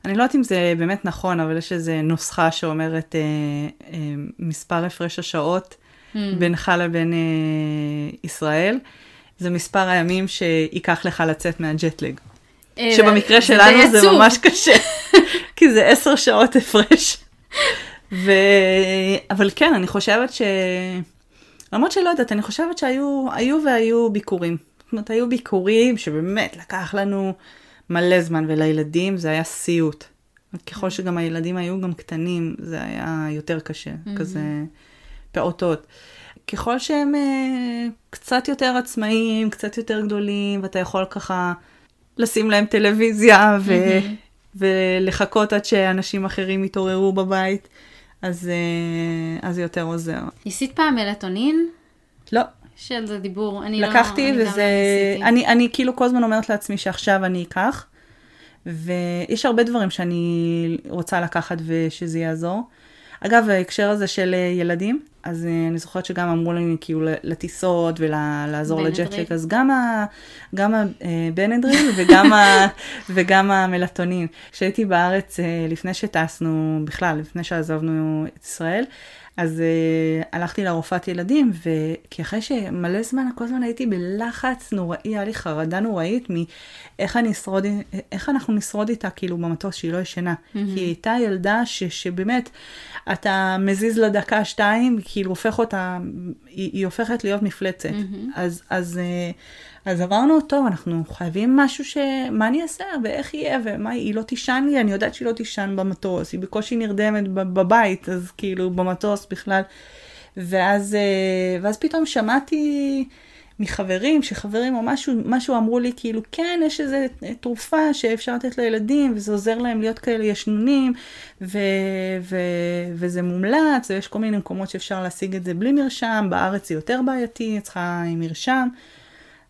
אני לא יודעת אם זה באמת נכון, אבל יש איזו נוסחה שאומרת אה, אה, מספר הפרש השעות Hmm. בינך לבין אה, ישראל. זה מספר הימים שייקח לך לצאת מהג'טלג. אה, שבמקרה זה שלנו זה עצוב. ממש קשה, כי זה עשר שעות הפרש. ו... אבל כן, אני חושבת ש... למרות שלא יודעת, אני חושבת שהיו היו והיו ביקורים. זאת אומרת, היו ביקורים שבאמת לקח לנו מלא זמן, ולילדים זה היה סיוט. ככל שגם הילדים היו גם קטנים, זה היה יותר קשה, כזה פעוטות. ככל שהם אה, קצת יותר עצמאיים, קצת יותר גדולים, ואתה יכול ככה לשים להם טלוויזיה ו- ולחכות עד שאנשים אחרים יתעוררו בבית, אז, אה, אז זה יותר עוזר. ניסית פעם מלטונין? לא. יש על זה דיבור, אני לא... לקחתי וזה, לא ניסיתי. אני, אני כאילו כל הזמן אומרת לעצמי שעכשיו אני אקח, ויש הרבה דברים שאני רוצה לקחת ושזה יעזור. אגב, ההקשר הזה של אה, ילדים, אז אה, אני זוכרת שגם אמרו לי כאילו לטיסות ולעזור. לג'טלג, אז גם, ה, גם הבנדריל וגם, ה, וגם המלטונין. כשהייתי בארץ אה, לפני שטסנו, בכלל, לפני שעזבנו את ישראל, אז uh, הלכתי לרופאת ילדים, וכי אחרי שמלא זמן, כל הזמן הייתי בלחץ נוראי, היה לי חרדה נוראית מאיך אני אשרוד, איך אנחנו נשרוד איתה כאילו במטוס שהיא לא ישנה. Mm-hmm. כי היא הייתה ילדה ש, שבאמת, אתה מזיז לה דקה, שתיים, כאילו הופך אותה, היא, היא הופכת להיות מפלצת. Mm-hmm. אז, אז, uh, אז אמרנו, טוב, אנחנו חייבים משהו ש... מה אני אעשה ואיך יהיה ומה, היא לא תישן לי, אני יודעת שהיא לא תישן במטוס, היא בקושי נרדמת בבית, אז כאילו במטוס בכלל. ואז, אה, ואז פתאום שמעתי מחברים, שחברים או משהו, משהו אמרו לי כאילו, כן, יש איזו תרופה שאפשר לתת לילדים, וזה עוזר להם להיות כאלה ישנונים, ו, ו, וזה מומלץ, ויש כל מיני מקומות שאפשר להשיג את זה בלי מרשם, בארץ זה יותר בעייתי, צריכה עם מרשם.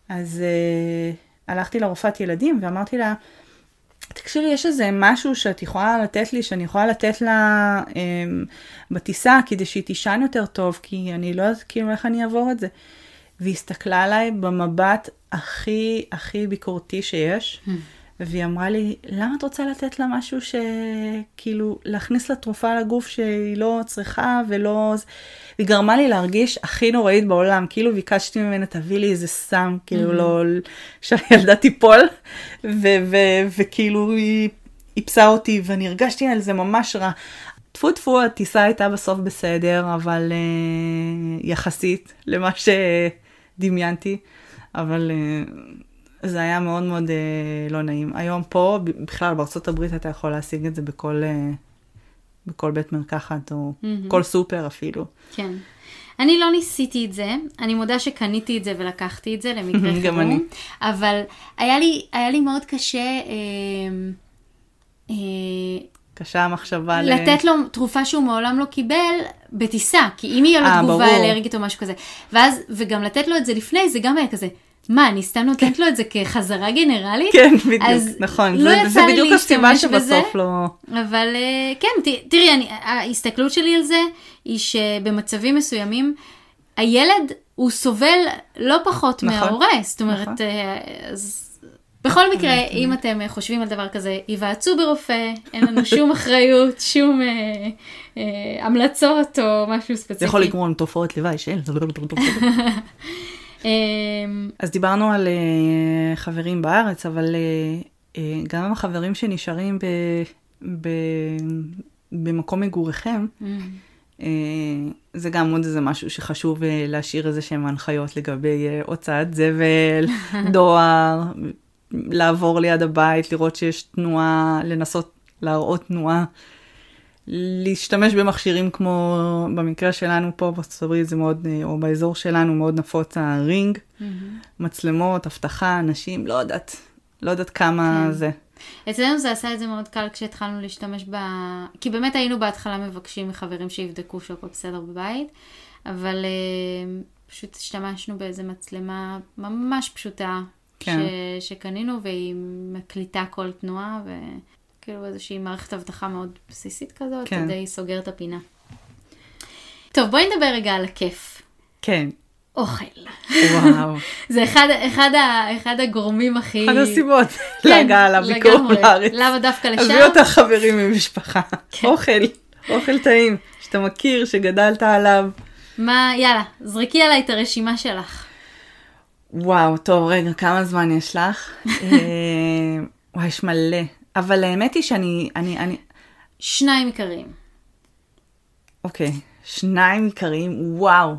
אז uh, הלכתי לרופאת ילדים ואמרתי לה, תקשיבי, יש איזה משהו שאת יכולה לתת לי, שאני יכולה לתת לה um, בטיסה כדי שהיא תישן יותר טוב, כי אני לא יודעת כאילו איך אני אעבור את זה. והיא הסתכלה עליי במבט הכי הכי ביקורתי שיש, והיא אמרה לי, למה את רוצה לתת לה משהו שכאילו, להכניס לה תרופה לגוף שהיא לא צריכה ולא... היא גרמה לי להרגיש הכי נוראית בעולם, כאילו ביקשתי ממנה, תביא לי איזה סם, כאילו לא... שהילדה תיפול, ו- ו- וכאילו היא איפסה אותי, ואני הרגשתי על זה ממש רע. טפו טפו, הטיסה הייתה בסוף בסדר, אבל uh, יחסית למה שדמיינתי, אבל uh, זה היה מאוד מאוד uh, לא נעים. היום פה, בכלל בארצות הברית אתה יכול להשיג את זה בכל, uh, בכל בית מרקחת, או מהמם. כל סופר אפילו. כן. אני לא ניסיתי את זה, אני מודה שקניתי את זה ולקחתי את זה למקרה חירום. גם אני. אבל היה לי, היה לי מאוד קשה אה, אה, קשה המחשבה ל... לתת לו תרופה שהוא מעולם לא קיבל בטיסה, כי אם יהיה לו אה, תגובה ברור. אלרגית או משהו כזה. ואז, וגם לתת לו את זה לפני, זה גם היה כזה, מה, אני סתם נותנת לו את זה כחזרה גנרלית? כן, בדיוק, אז נכון. לא זה, יצא זה לי בדיוק הסיבה. שבסוף לא... אבל אה, כן, ת- תראי, אני, ההסתכלות שלי על זה היא שבמצבים מסוימים, הילד הוא סובל לא פחות נכון, מההורה. זאת אומרת, נכון. אה, אז... בכל מקרה, אם אתם אה, חושבים על דבר כזה, היוועצו ברופא, אין לנו שום אחריות, שום אה, אה, המלצות או משהו ספציפי. זה יכול לגרום לתופעות לוואי של... אה, אז דיברנו על uh, חברים בארץ, אבל uh, uh, גם החברים שנשארים ב, ב, במקום מגוריכם, uh, זה גם עוד איזה משהו שחשוב uh, להשאיר איזה שהם הנחיות לגבי הוצאת זבל, דואר, לעבור ליד הבית, לראות שיש תנועה, לנסות להראות תנועה. להשתמש במכשירים כמו במקרה שלנו פה בארצות הברית זה מאוד, אה, או באזור שלנו מאוד נפוץ הרינג, מצלמות, אבטחה, אנשים, לא יודעת, לא יודעת כמה כן. זה. אצלנו זה עשה את זה מאוד קל כשהתחלנו להשתמש ב... כי באמת היינו בהתחלה מבקשים מחברים שיבדקו שהכל בסדר בבית, אבל אה, פשוט השתמשנו באיזה מצלמה ממש פשוטה כן. ש... שקנינו והיא מקליטה כל תנועה וכאילו איזושהי מערכת אבטחה מאוד בסיסית כזאת, כן. די סוגר את הפינה. טוב, בואי נדבר רגע על הכיף. כן, אוכל. וואו, זה אחד, אחד, ה, אחד הגורמים הכי... אחת הסיבות כן, להגעה לביקור. לארץ. למה דווקא לשם? הביא אותך חברים ממשפחה, כן. אוכל, אוכל טעים, שאתה מכיר, שגדלת עליו. מה, יאללה, זרקי עליי את הרשימה שלך. וואו, טוב, רגע, כמה זמן יש לך? אה, וואי, יש מלא. אבל האמת היא שאני, אני, אני, שניים עיקריים. אוקיי, שניים עיקריים, וואו.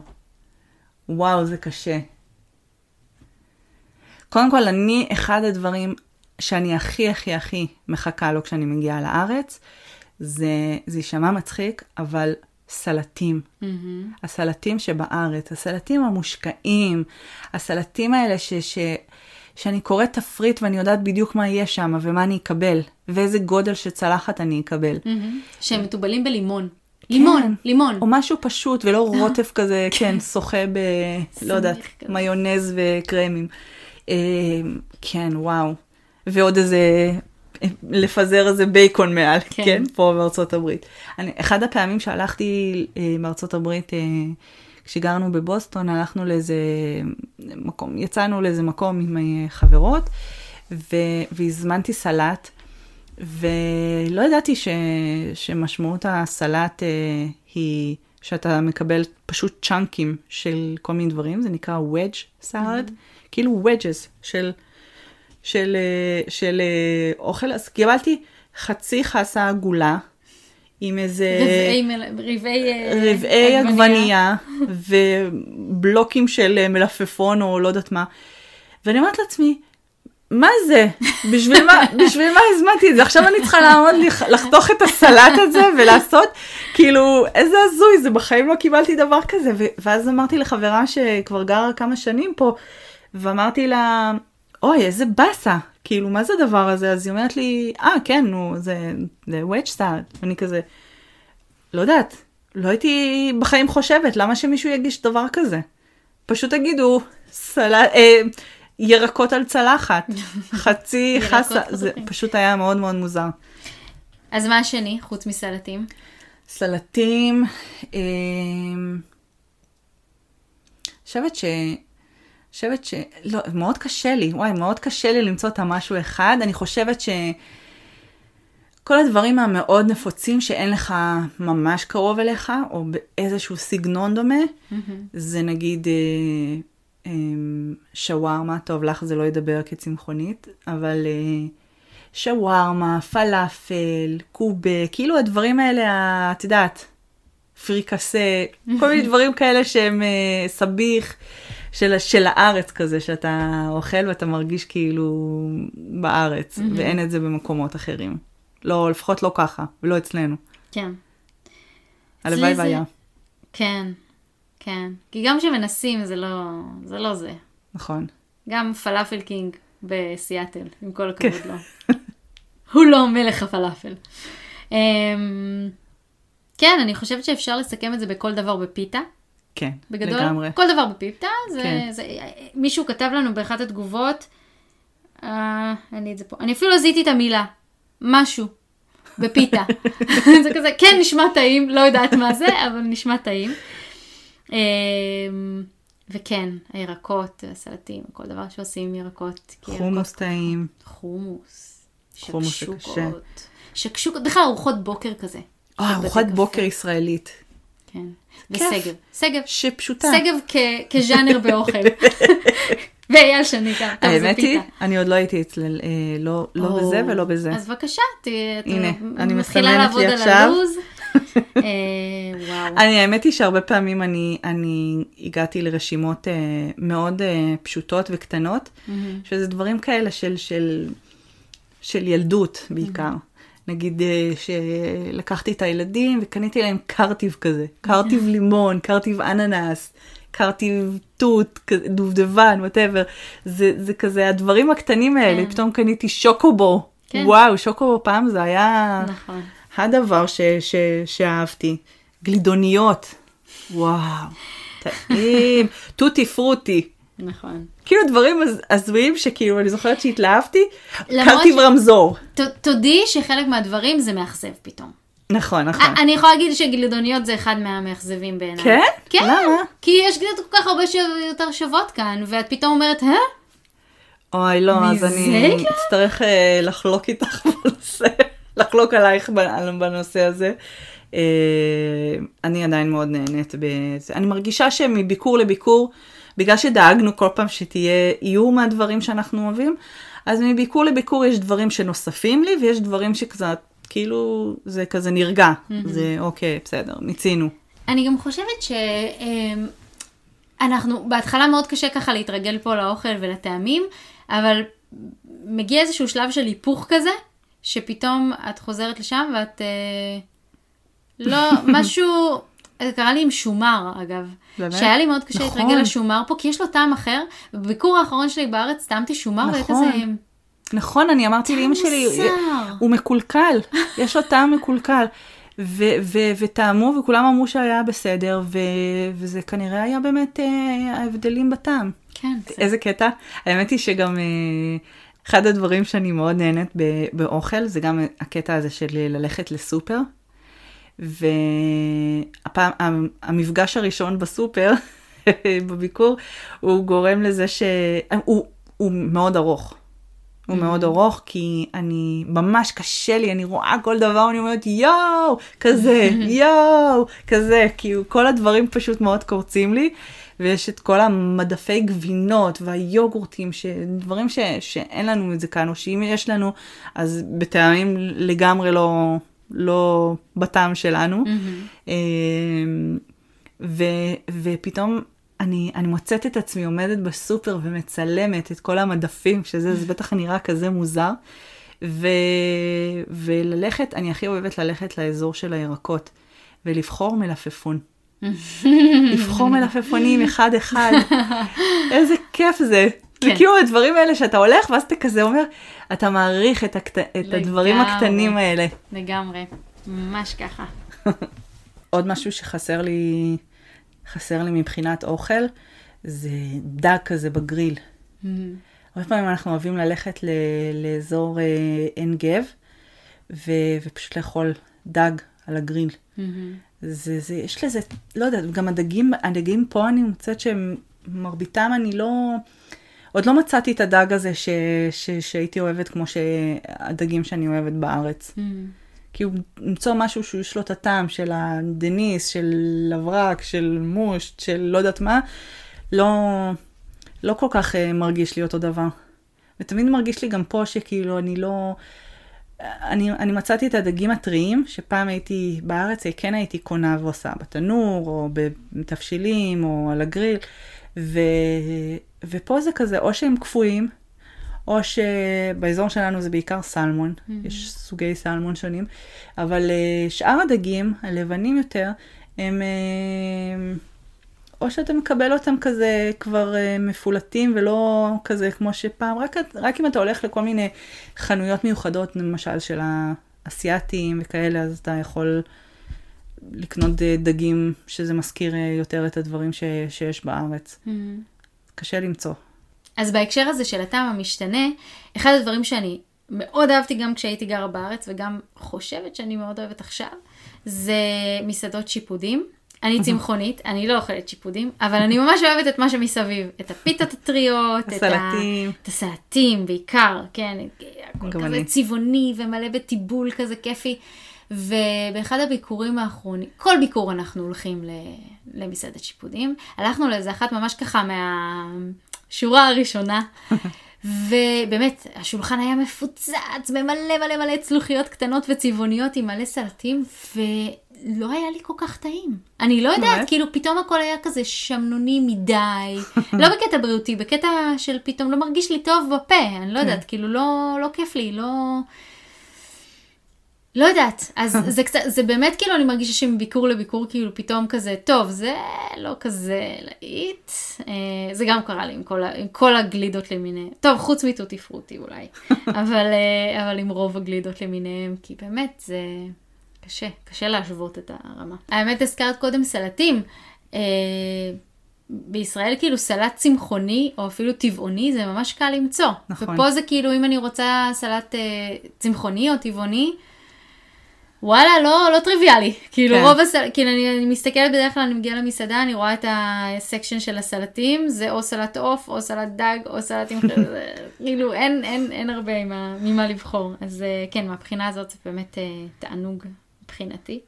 וואו, זה קשה. קודם כל, אני, אחד הדברים שאני הכי הכי הכי מחכה לו כשאני מגיעה לארץ, זה, זה יישמע מצחיק, אבל סלטים. הסלטים שבארץ, הסלטים המושקעים, הסלטים האלה ש, ש, שאני קוראת תפריט ואני יודעת בדיוק מה יהיה שם ומה אני אקבל, ואיזה גודל של צלחת אני אקבל. שהם מתובלים בלימון. לימון, כן. לימון. או משהו פשוט, ולא רוטף כזה, כן, שוחה ב... לא יודעת, כזה. מיונז וקרמים. אה, כן, וואו. ועוד איזה, לפזר איזה בייקון מעל, כן. כן, פה בארצות הברית. אני, אחד הפעמים שהלכתי אה, מארצות הברית, אה, כשגרנו בבוסטון, הלכנו לאיזה מקום, יצאנו לאיזה מקום עם אה, חברות, ו, והזמנתי סלט, ולא ידעתי ש, שמשמעות הסלט אה, היא שאתה מקבל פשוט צ'אנקים של כל מיני דברים, זה נקרא wedge סלד, mm-hmm. כאילו wedges של, של, אה, של אה, אוכל, אז קיבלתי חצי חסה עגולה. עם איזה רבעי רבעי אה, רבעי עגבנייה ובלוקים של מלפפון או לא יודעת מה. ואני אומרת לעצמי, מה זה? בשביל מה, בשביל מה הזמנתי את זה? עכשיו אני צריכה לעמוד לח- לחתוך את הסלט הזה ולעשות, כאילו, איזה הזוי, זה בחיים לא קיבלתי דבר כזה. ואז אמרתי לחברה שכבר גרה כמה שנים פה, ואמרתי לה, אוי, איזה באסה, כאילו, מה זה הדבר הזה? אז היא אומרת לי, אה, כן, נו, זה, זה wedge סלט. ואני כזה, לא יודעת, לא הייתי בחיים חושבת, למה שמישהו יגיש דבר כזה? פשוט תגידו, סלט, אה, ירקות על צלחת, חצי חסה, זה. פשוט היה מאוד מאוד מוזר. אז מה השני, חוץ מסלטים? סלטים, אה, חושבת ש... חושבת ש... לא, מאוד קשה לי, וואי, מאוד קשה לי למצוא את המשהו אחד. אני חושבת ש... כל הדברים המאוד נפוצים שאין לך ממש קרוב אליך, או באיזשהו סגנון דומה, זה נגיד אה, אה, שווארמה, טוב, לך זה לא ידבר כצמחונית, אבל אה, שווארמה, פלאפל, קובה, כאילו הדברים האלה, את יודעת, פריקסה, כל מיני דברים כאלה שהם אה, סביח. של, של הארץ כזה, שאתה אוכל ואתה מרגיש כאילו בארץ, ואין את זה במקומות אחרים. לא, לפחות לא ככה, ולא אצלנו. כן. הלוואי זה- והיה, כן, כן. כי גם כשמנסים זה לא זה. לא זה. נכון. גם פלאפל קינג בסיאטל, עם כל כן. הכבוד לו. הוא לא מלך הפלאפל. אמ, כן, אני חושבת שאפשר לסכם את זה בכל דבר בפיתה. כן, בגדול, לגמרי. כל דבר בפיתה, זה, כן. זה, מישהו כתב לנו באחת התגובות, אה, לי את זה פה, אני אפילו לא זיהיתי את המילה, משהו, בפיתה. זה כזה, כן, נשמע טעים, לא יודעת מה זה, אבל נשמע טעים. אה, וכן, הירקות, הסלטים, כל דבר שעושים עם ירקות. חומוס טעים. חומוס. חומוס. שקשוקות. שקשוקות, בכלל ארוחות בוקר כזה. אה, ארוחת בוקר. ישראלית. כן. כיף. וסגב. סגב. שפשוטה. סגב כ- כז'אנר באוכל. ואייל שני גם. טוב, זה האמת היא. אני עוד לא הייתי אצל, אה, לא לא או, בזה ולא בזה. אז בבקשה, ת- את הנה, אני מתחילה לעבוד לי על עכשיו. הלו"ז. אה, וואו. אני, האמת היא שהרבה פעמים אני, אני הגעתי לרשימות אה, מאוד אה, פשוטות וקטנות. שזה דברים כאלה של, של, של ילדות בעיקר. נגיד אה, שלקחתי את הילדים וקניתי להם קרטיב כזה, קרטיב לימון, קרטיב אננס, קרטיב תות, דובדבן, whatever. זה, זה כזה הדברים הקטנים האלה, כן. פתאום קניתי שוקובו. כן. וואו, שוקובו פעם זה היה נכון. הדבר ש, ש, שאהבתי. גלידוניות, וואו, טעים, טוטי פרוטי. נכון. כאילו דברים הז- הזויים שכאילו אני זוכרת שהתלהבתי, קרטיב ש- רמזור. ת- תודי שחלק מהדברים זה מאכזב פתאום. נכון, נכון. אני יכולה להגיד שגלידוניות זה אחד מהמאכזבים בעיניי. כן? כן. למה? כי יש גלידות כל כך הרבה שיותר שוות כאן, ואת פתאום אומרת, אה? אוי, לא, אז אני? אצטרך אה, לחלוק איתך בנושא, לחלוק עלייך בנ- בנושא הזה. אה, אני עדיין מאוד נהנית בזה. אני מרגישה שמביקור לביקור, בגלל שדאגנו כל פעם שתהיה איור מהדברים שאנחנו אוהבים, אז מביקור לביקור יש דברים שנוספים לי, ויש דברים שכזה, כאילו, זה כזה נרגע. זה אוקיי, בסדר, מיצינו. אני גם חושבת שאנחנו, בהתחלה מאוד קשה ככה להתרגל פה לאוכל ולטעמים, אבל מגיע איזשהו שלב של היפוך כזה, שפתאום את חוזרת לשם ואת... אה, לא, משהו... זה קרה לי עם שומר, אגב. באמת? שהיה לי מאוד קשה נכון. להתרגל לשומר פה, כי יש לו טעם אחר. ובביקור האחרון שלי בארץ טעמתי שומר, והיה נכון. כזה... נכון, אני אמרתי לאמא שלי. הוא מקולקל, יש לו טעם מקולקל. וטעמו וכולם אמרו שהיה בסדר, ו- וזה כנראה היה באמת אה, ההבדלים בטעם. כן. זה- איזה קטע. האמת היא שגם אה, אחד הדברים שאני מאוד נהנית באוכל, זה גם הקטע הזה של ללכת לסופר. והפעם, המ- המפגש הראשון בסופר, בביקור, הוא גורם לזה ש... הוא, הוא מאוד ארוך. הוא מאוד ארוך, כי אני, ממש קשה לי, אני רואה כל דבר, אני אומרת יואו, כזה, יואו, כזה, כי כל הדברים פשוט מאוד קורצים לי, ויש את כל המדפי גבינות והיוגורטים, ש... דברים ש... שאין לנו את זה כאן, או שאם יש לנו, אז בטעמים לגמרי לא, לא בטעם שלנו. אמ, ו, ופתאום אני, אני מוצאת את עצמי עומדת בסופר ומצלמת את כל המדפים, שזה זה בטח נראה כזה מוזר. ו, וללכת, אני הכי אוהבת ללכת לאזור של הירקות, ולבחור מלפפון. לבחור מלפפונים אחד-אחד. איזה כיף זה. זה כן. כאילו הדברים האלה שאתה הולך, ואז אתה כזה אומר, אתה מעריך את, הקט... את הדברים לגמרי. הקטנים האלה. לגמרי. ממש ככה. עוד משהו שחסר לי, חסר לי מבחינת אוכל, זה דג כזה בגריל. הרבה פעמים אנחנו אוהבים ללכת ל- לאזור אה, עין גב, ו- ופשוט לאכול דג על הגריל. זה, זה, יש לזה, לא יודעת, גם הדגים, הדגים פה אני מוצאת שהם, מרביתם אני לא, עוד לא מצאתי את הדג הזה ש, ש, שהייתי אוהבת כמו שהדגים שאני אוהבת בארץ. כאילו, למצוא משהו שיש לו את הטעם של הדניס, של לברק, של מוש, של לא יודעת מה, לא, לא כל כך uh, מרגיש לי אותו דבר. ותמיד מרגיש לי גם פה שכאילו אני לא... אני, אני מצאתי את הדגים הטריים, שפעם הייתי בארץ, כן הייתי קונה ועושה בתנור, או בתבשילים, או על הגריל, ו, ופה זה כזה, או שהם קפואים, או שבאזור שלנו זה בעיקר סלמון, mm-hmm. יש סוגי סלמון שונים, אבל uh, שאר הדגים, הלבנים יותר, הם... Uh, או שאתה מקבל אותם כזה כבר uh, מפולטים ולא כזה כמו שפעם, רק, רק אם אתה הולך לכל מיני חנויות מיוחדות, למשל של האסייתים וכאלה, אז אתה יכול לקנות דגים שזה מזכיר יותר את הדברים ש, שיש בארץ. Mm-hmm. קשה למצוא. אז בהקשר הזה של הטעם המשתנה, אחד הדברים שאני מאוד אהבתי גם כשהייתי גרה בארץ, וגם חושבת שאני מאוד אוהבת עכשיו, זה מסעדות שיפודים. אני צמחונית, אני לא אוכלת שיפודים, אבל אני ממש אוהבת את מה שמסביב. את הפיתות הטריות, את. הסלטים. את הסלטים בעיקר, כן, הכל כזה אני. צבעוני ומלא בטיבול כזה כיפי. ובאחד הביקורים האחרונים, כל ביקור אנחנו הולכים ל... למסעדת שיפודים. הלכנו לאיזה אחת ממש ככה מהשורה הראשונה. ובאמת, השולחן היה מפוצץ במלא מלא מלא צלוחיות קטנות וצבעוניות עם מלא סלטים, ולא היה לי כל כך טעים. אני לא יודעת? כאילו פתאום הכל היה כזה שמנוני מדי, לא בקטע בריאותי, בקטע של פתאום לא מרגיש לי טוב בפה, אני לא יודעת, כאילו לא, לא כיף לי, לא... לא יודעת, אז זה קצת, זה באמת כאילו אני מרגישה שמביקור לביקור כאילו פתאום כזה, טוב, זה לא כזה להיט, אה, זה גם קרה לי עם כל, עם כל הגלידות למיניהן, טוב, חוץ מטוטי פרוטי אולי, אבל, אה, אבל עם רוב הגלידות למיניהן, כי באמת זה קשה, קשה להשוות את הרמה. האמת, הזכרת קודם סלטים, אה, בישראל כאילו סלט צמחוני או אפילו טבעוני זה ממש קל למצוא. נכון. ופה זה כאילו אם אני רוצה סלט אה, צמחוני או טבעוני, וואלה, לא, לא טריוויאלי. כאילו כן. רוב הסלט, כאילו אני, אני מסתכלת בדרך כלל, אני מגיעה למסעדה, אני רואה את הסקשן של הסלטים, זה או סלט עוף, או סלט דג, או סלט עם... זה- כאילו אין, אין, אין הרבה ממה, ממה לבחור. אז אה, כן, מהבחינה הזאת זה באמת אה, תענוג מבחינתי.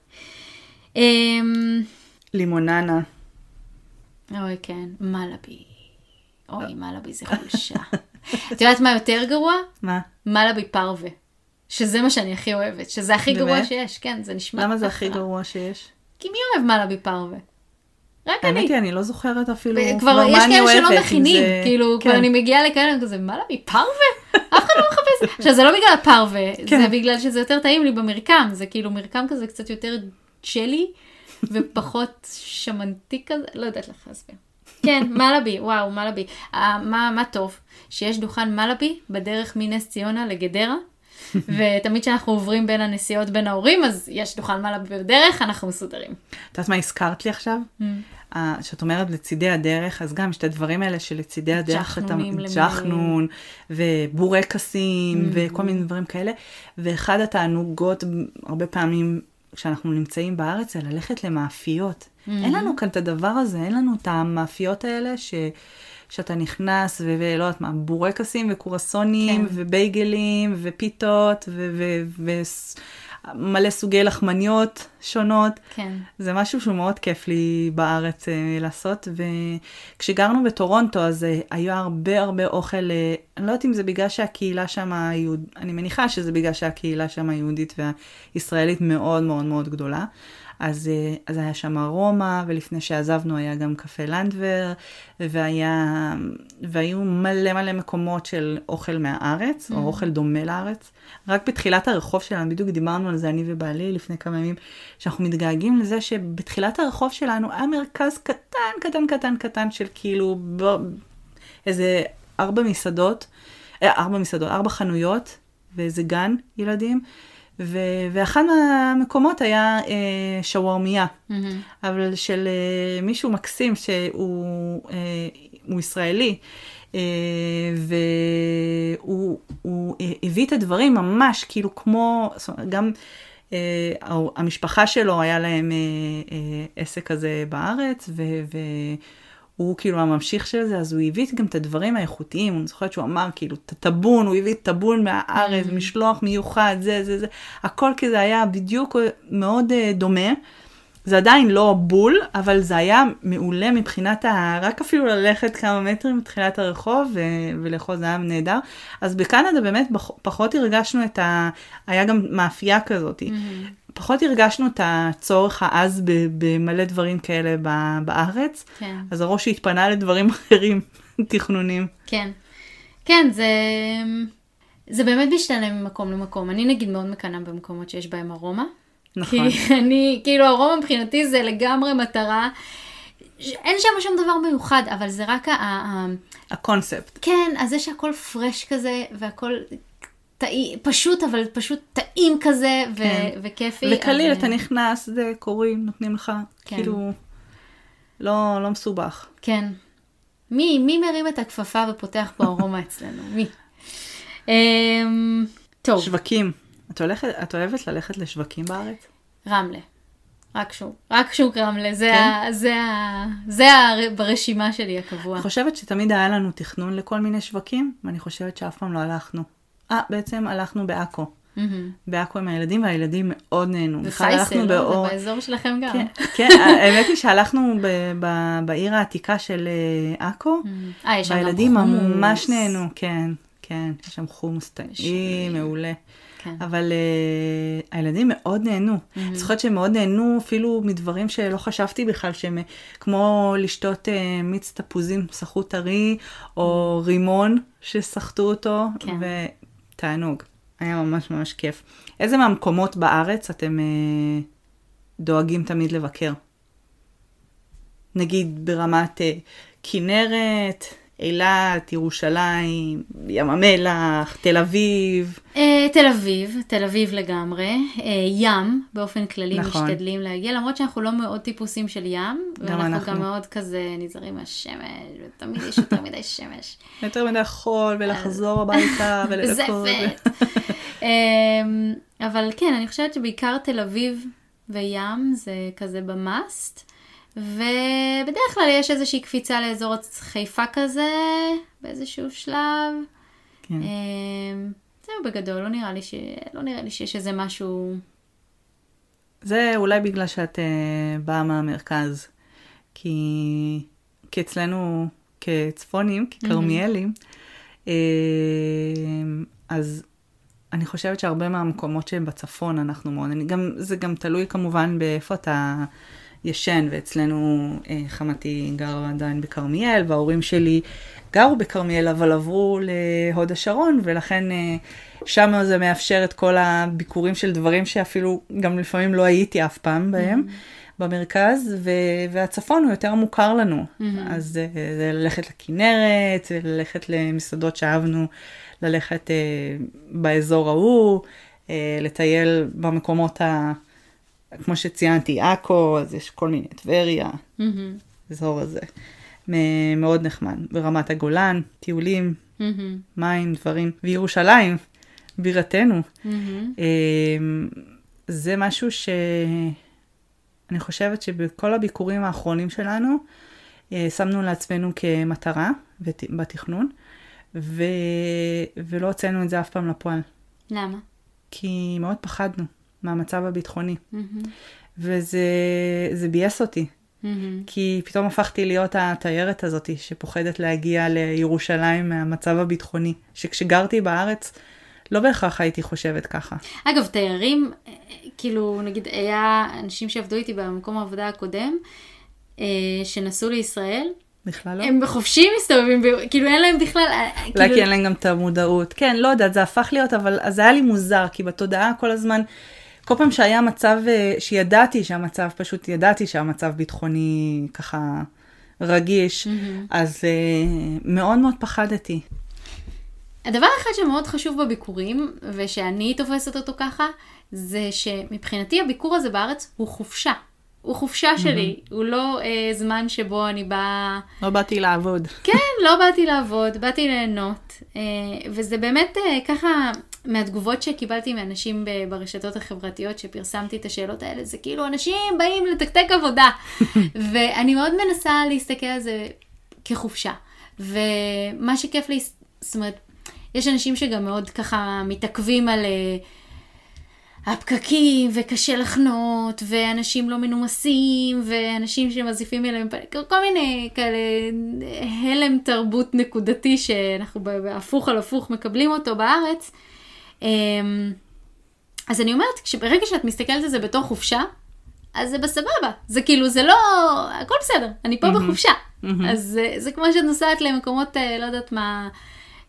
אמ, לימוננה. אוי, כן, מלאבי. אוי, מלאבי זה חולשה. את יודעת מה יותר גרוע? מה? מלאבי פרווה. שזה מה שאני הכי אוהבת, שזה הכי באמת? גרוע שיש, כן, זה נשמע למה זה. הכי גרוע שיש? כי מי אוהב מלאבי פרווה? רק אני. האמת היא, אני לא זוכרת אפילו כבר יש כאלה שלא מכינים, זה- כאילו, כן. כבר אני מגיעה לכאלה, אני כזה, מלאבי פרווה? אף אחד לא מחפש. עכשיו, זה לא בגלל הפרווה, זה כן. בגלל שזה יותר טעים לי במרקם, זה כאילו מרקם כזה קצת יותר ג'לי, ופחות שמנתי כזה, לא יודעת לך להסביר. כן, מלאבי, וואו, מלאבי. אה, מה מה טוב? שיש דוכן מלאבי בדרך מנס ציונה לגדרה. ותמיד כשאנחנו עוברים בין הנסיעות בין ההורים, אז יש דוכן מעלה בדרך, אנחנו מסודרים. את יודעת מה הזכרת לי עכשיו? אה, שאת אומרת לצידי הדרך, אז גם יש את הדברים האלה שלצידי הדרך. ג'חנון ובורקסים וכל מיני דברים כאלה, ואחד התענוגות הרבה פעמים כשאנחנו נמצאים בארץ זה ללכת למאפיות. אין לנו כאן את הדבר הזה, אין לנו את המאפיות האלה ש... שאתה נכנס ולא יודעת מה, בורקסים וקורסונים כן. ובייגלים ופיתות ומלא סוגי לחמניות שונות. כן. זה משהו שהוא מאוד כיף לי בארץ אה, לעשות, וכשגרנו בטורונטו אז אה, היה הרבה הרבה אוכל, אה, אני לא יודעת אם זה בגלל שהקהילה שם, היהוד... אני מניחה שזה בגלל שהקהילה שם היהודית והישראלית מאוד מאוד מאוד גדולה. אז, אה, אז היה שם רומא, ולפני שעזבנו היה גם קפה לנדבר, והיה, והיו מלא מלא מקומות של אוכל מהארץ, או אוכל דומה לארץ. רק בתחילת הרחוב שלנו, בדיוק דיברנו על זה אני ובעלי לפני כמה ימים, שאנחנו מתגעגעים לזה שבתחילת הרחוב שלנו היה מרכז קטן, קטן, קטן, קטן של כאילו ב... איזה ארבע מסעדות, אה, ארבע מסעדות, ארבע חנויות, ואיזה גן ילדים. ו- ואחד מהמקומות היה אה, שווארמיה, מהמם. אבל של אה, מישהו מקסים שהוא אה, הוא ישראלי, אה, והוא הוא, אה, הביא את הדברים ממש כאילו כמו, זאת אומרת, גם אה, המשפחה שלו היה להם אה, אה, עסק כזה בארץ, ו... ו הוא כאילו הממשיך של זה, אז הוא הביא גם את הדברים האיכותיים, אני זוכרת שהוא אמר כאילו, את הטבון, הוא הביא טבון מהארץ, Mm. משלוח מיוחד, זה, זה, זה, הכל כזה היה בדיוק מאוד uh, דומה. זה עדיין לא בול, אבל זה היה מעולה מבחינת ה... רק אפילו ללכת כמה מטרים מתחילת הרחוב ו... ולאכול זה היה נהדר. אז בקנדה באמת פח- פחות הרגשנו את ה... היה גם מאפייה כזאת. מהמם. פחות הרגשנו את הצורך העז במלא דברים כאלה בארץ, כן. אז הראש התפנה לדברים אחרים, תכנונים. כן. כן, זה... זה באמת משתנה ממקום למקום. אני נגיד מאוד מקנאה במקומות שיש בהם ארומה. נכון. כי אני, כאילו ארומה מבחינתי זה לגמרי מטרה. אין שם שום דבר מיוחד, אבל זה רק. ה... הקונספט. כן, אז זה שהכל פרש כזה, והכל טעים, פשוט, אבל פשוט טעים כזה, ו- כן. וכיפי. וקליל, אז, אתה נכנס, זה קוראים, נותנים לך, כן. כאילו, לא, לא מסובך. כן. מי, מי מרים את הכפפה ופותח פה ארומה אצלנו? מי? אמ, טוב, שווקים. את, הולכת, את אוהבת ללכת לשווקים בארץ? רמלה. רק שוק, רק שוק רמלה, זה, כן? ה, זה, ה, זה ה, ברשימה שלי הקבוע. אני חושבת שתמיד היה לנו תכנון לכל מיני שווקים, ואני חושבת שאף פעם לא הלכנו. אה, בעצם הלכנו בעכו. בעכו עם הילדים, והילדים מאוד נהנו. ופייסל, לא? באור- זה באזור שלכם גם. כן, כן, האמת היא שהלכנו ב- ב- בעיר העתיקה של אה, עכו, אה, והילדים. ממש נהנו, כן, כן, יש שם חומוס טעים. מעולה. כן. אבל uh, הילדים מאוד נהנו. אני זוכרת שהם מאוד נהנו אפילו מדברים שלא חשבתי בכלל, שהם כמו לשתות uh, מיץ תפוזים סחוט טרי, או רימון שסחטו אותו, כן. ותענוג. היה ממש ממש כיף. איזה מהמקומות בארץ אתם uh, דואגים תמיד לבקר? נגיד ברמת uh, כנרת, אילת, ירושלים, ים המלח, תל אביב. אה, תל אביב, תל אביב לגמרי. אה, ים, באופן כללי נכון. משתדלים להגיע, למרות שאנחנו לא מאוד טיפוסים של ים. גם ואנחנו אנחנו. גם מאוד כזה נזהרים מהשמש, ותמיד יש יותר מדי שמש. יותר מדי חול ולחזור הביתה ולדקות. אמ, אבל כן, אני חושבת שבעיקר תל אביב וים זה כזה במאסט. ובדרך כלל יש איזושהי קפיצה לאזור חיפה כזה, באיזשהו שלב. כן. אמ, זהו בגדול, לא נראה לי, ש... לא נראה לי שיש איזה משהו... זה אולי בגלל שאת uh, באה מהמרכז. כי, כי אצלנו כצפונים, ככרמיאלים, uh, אז אני חושבת שהרבה מהמקומות שהם בצפון אנחנו מאוד, אני גם, זה גם תלוי כמובן באיפה אתה ישן, ואצלנו אה, חמתי גרה עדיין בכרמיאל, וההורים שלי גרו בכרמיאל, אבל עברו להוד השרון, ולכן אה, שם זה מאפשר את כל הביקורים של דברים שאפילו גם לפעמים לא הייתי אף פעם בהם. Mm-hmm. במרכז, ו- והצפון הוא יותר מוכר לנו. Mm-hmm. אז זה, זה ללכת לכנרת, זה ללכת למסעדות שאהבנו ללכת אה, באזור ההוא, אה, לטייל במקומות ה... כמו שציינתי, עכו, אז יש כל מיני, טבריה, mm-hmm. אזור הזה. מאוד נחמד. ברמת הגולן, טיולים, mm-hmm. מים, דברים. וירושלים, בירתנו. Mm-hmm. אה, זה משהו ש... אני חושבת שבכל הביקורים האחרונים שלנו, אה, שמנו לעצמנו כמטרה בתכנון, ו... ולא הוצאנו את זה אף פעם לפועל. למה? כי מאוד פחדנו מהמצב הביטחוני. Mm-hmm. וזה ביאס אותי. Mm-hmm. כי פתאום הפכתי להיות התיירת הזאת שפוחדת להגיע לירושלים מהמצב הביטחוני. שכשגרתי בארץ, לא בהכרח הייתי חושבת ככה. אגב, תיירים, כאילו, נגיד, היה אנשים שעבדו איתי במקום העבודה הקודם, אה, שנסעו לישראל. בכלל לא. הם בחופשי מסתובבים, כאילו אין להם בכלל... אה, אולי כאילו... כי אין להם גם את המודעות. כן, לא יודעת, זה הפך להיות, אבל זה היה לי מוזר, כי בתודעה כל הזמן, כל פעם שהיה מצב, אה, שידעתי שהמצב, פשוט ידעתי שהמצב ביטחוני ככה רגיש, mm-hmm. אז מאוד מאוד פחדתי. הדבר אחד שמאוד חשוב בביקורים, ושאני תופסת אותו ככה, זה שמבחינתי הביקור הזה בארץ הוא חופשה. הוא חופשה שלי, mm-hmm. הוא לא אה, זמן שבו אני באה... לא באתי לעבוד. כן, לא באתי לעבוד, באתי ליהנות. אה, וזה באמת אה, ככה, מהתגובות שקיבלתי מאנשים ברשתות החברתיות שפרסמתי את השאלות האלה, זה כאילו אנשים באים לתקתק עבודה. ואני מאוד מנסה להסתכל על זה כחופשה. ומה שכיף לי, זאת אומרת, יש אנשים שגם מאוד ככה מתעכבים על uh, הפקקים, וקשה לחנות, ואנשים לא מנומסים, ואנשים שמזיפים אליהם, כל מיני כאלה הלם תרבות נקודתי שאנחנו בהפוך על הפוך מקבלים אותו בארץ. Um, אז אני אומרת, ברגע שאת מסתכלת על זה בתור חופשה, אז זה בסבבה. זה כאילו, זה לא, הכל בסדר, אני פה mm-hmm. בחופשה. Mm-hmm. אז זה, זה כמו שאת נוסעת למקומות, אה, לא יודעת מה,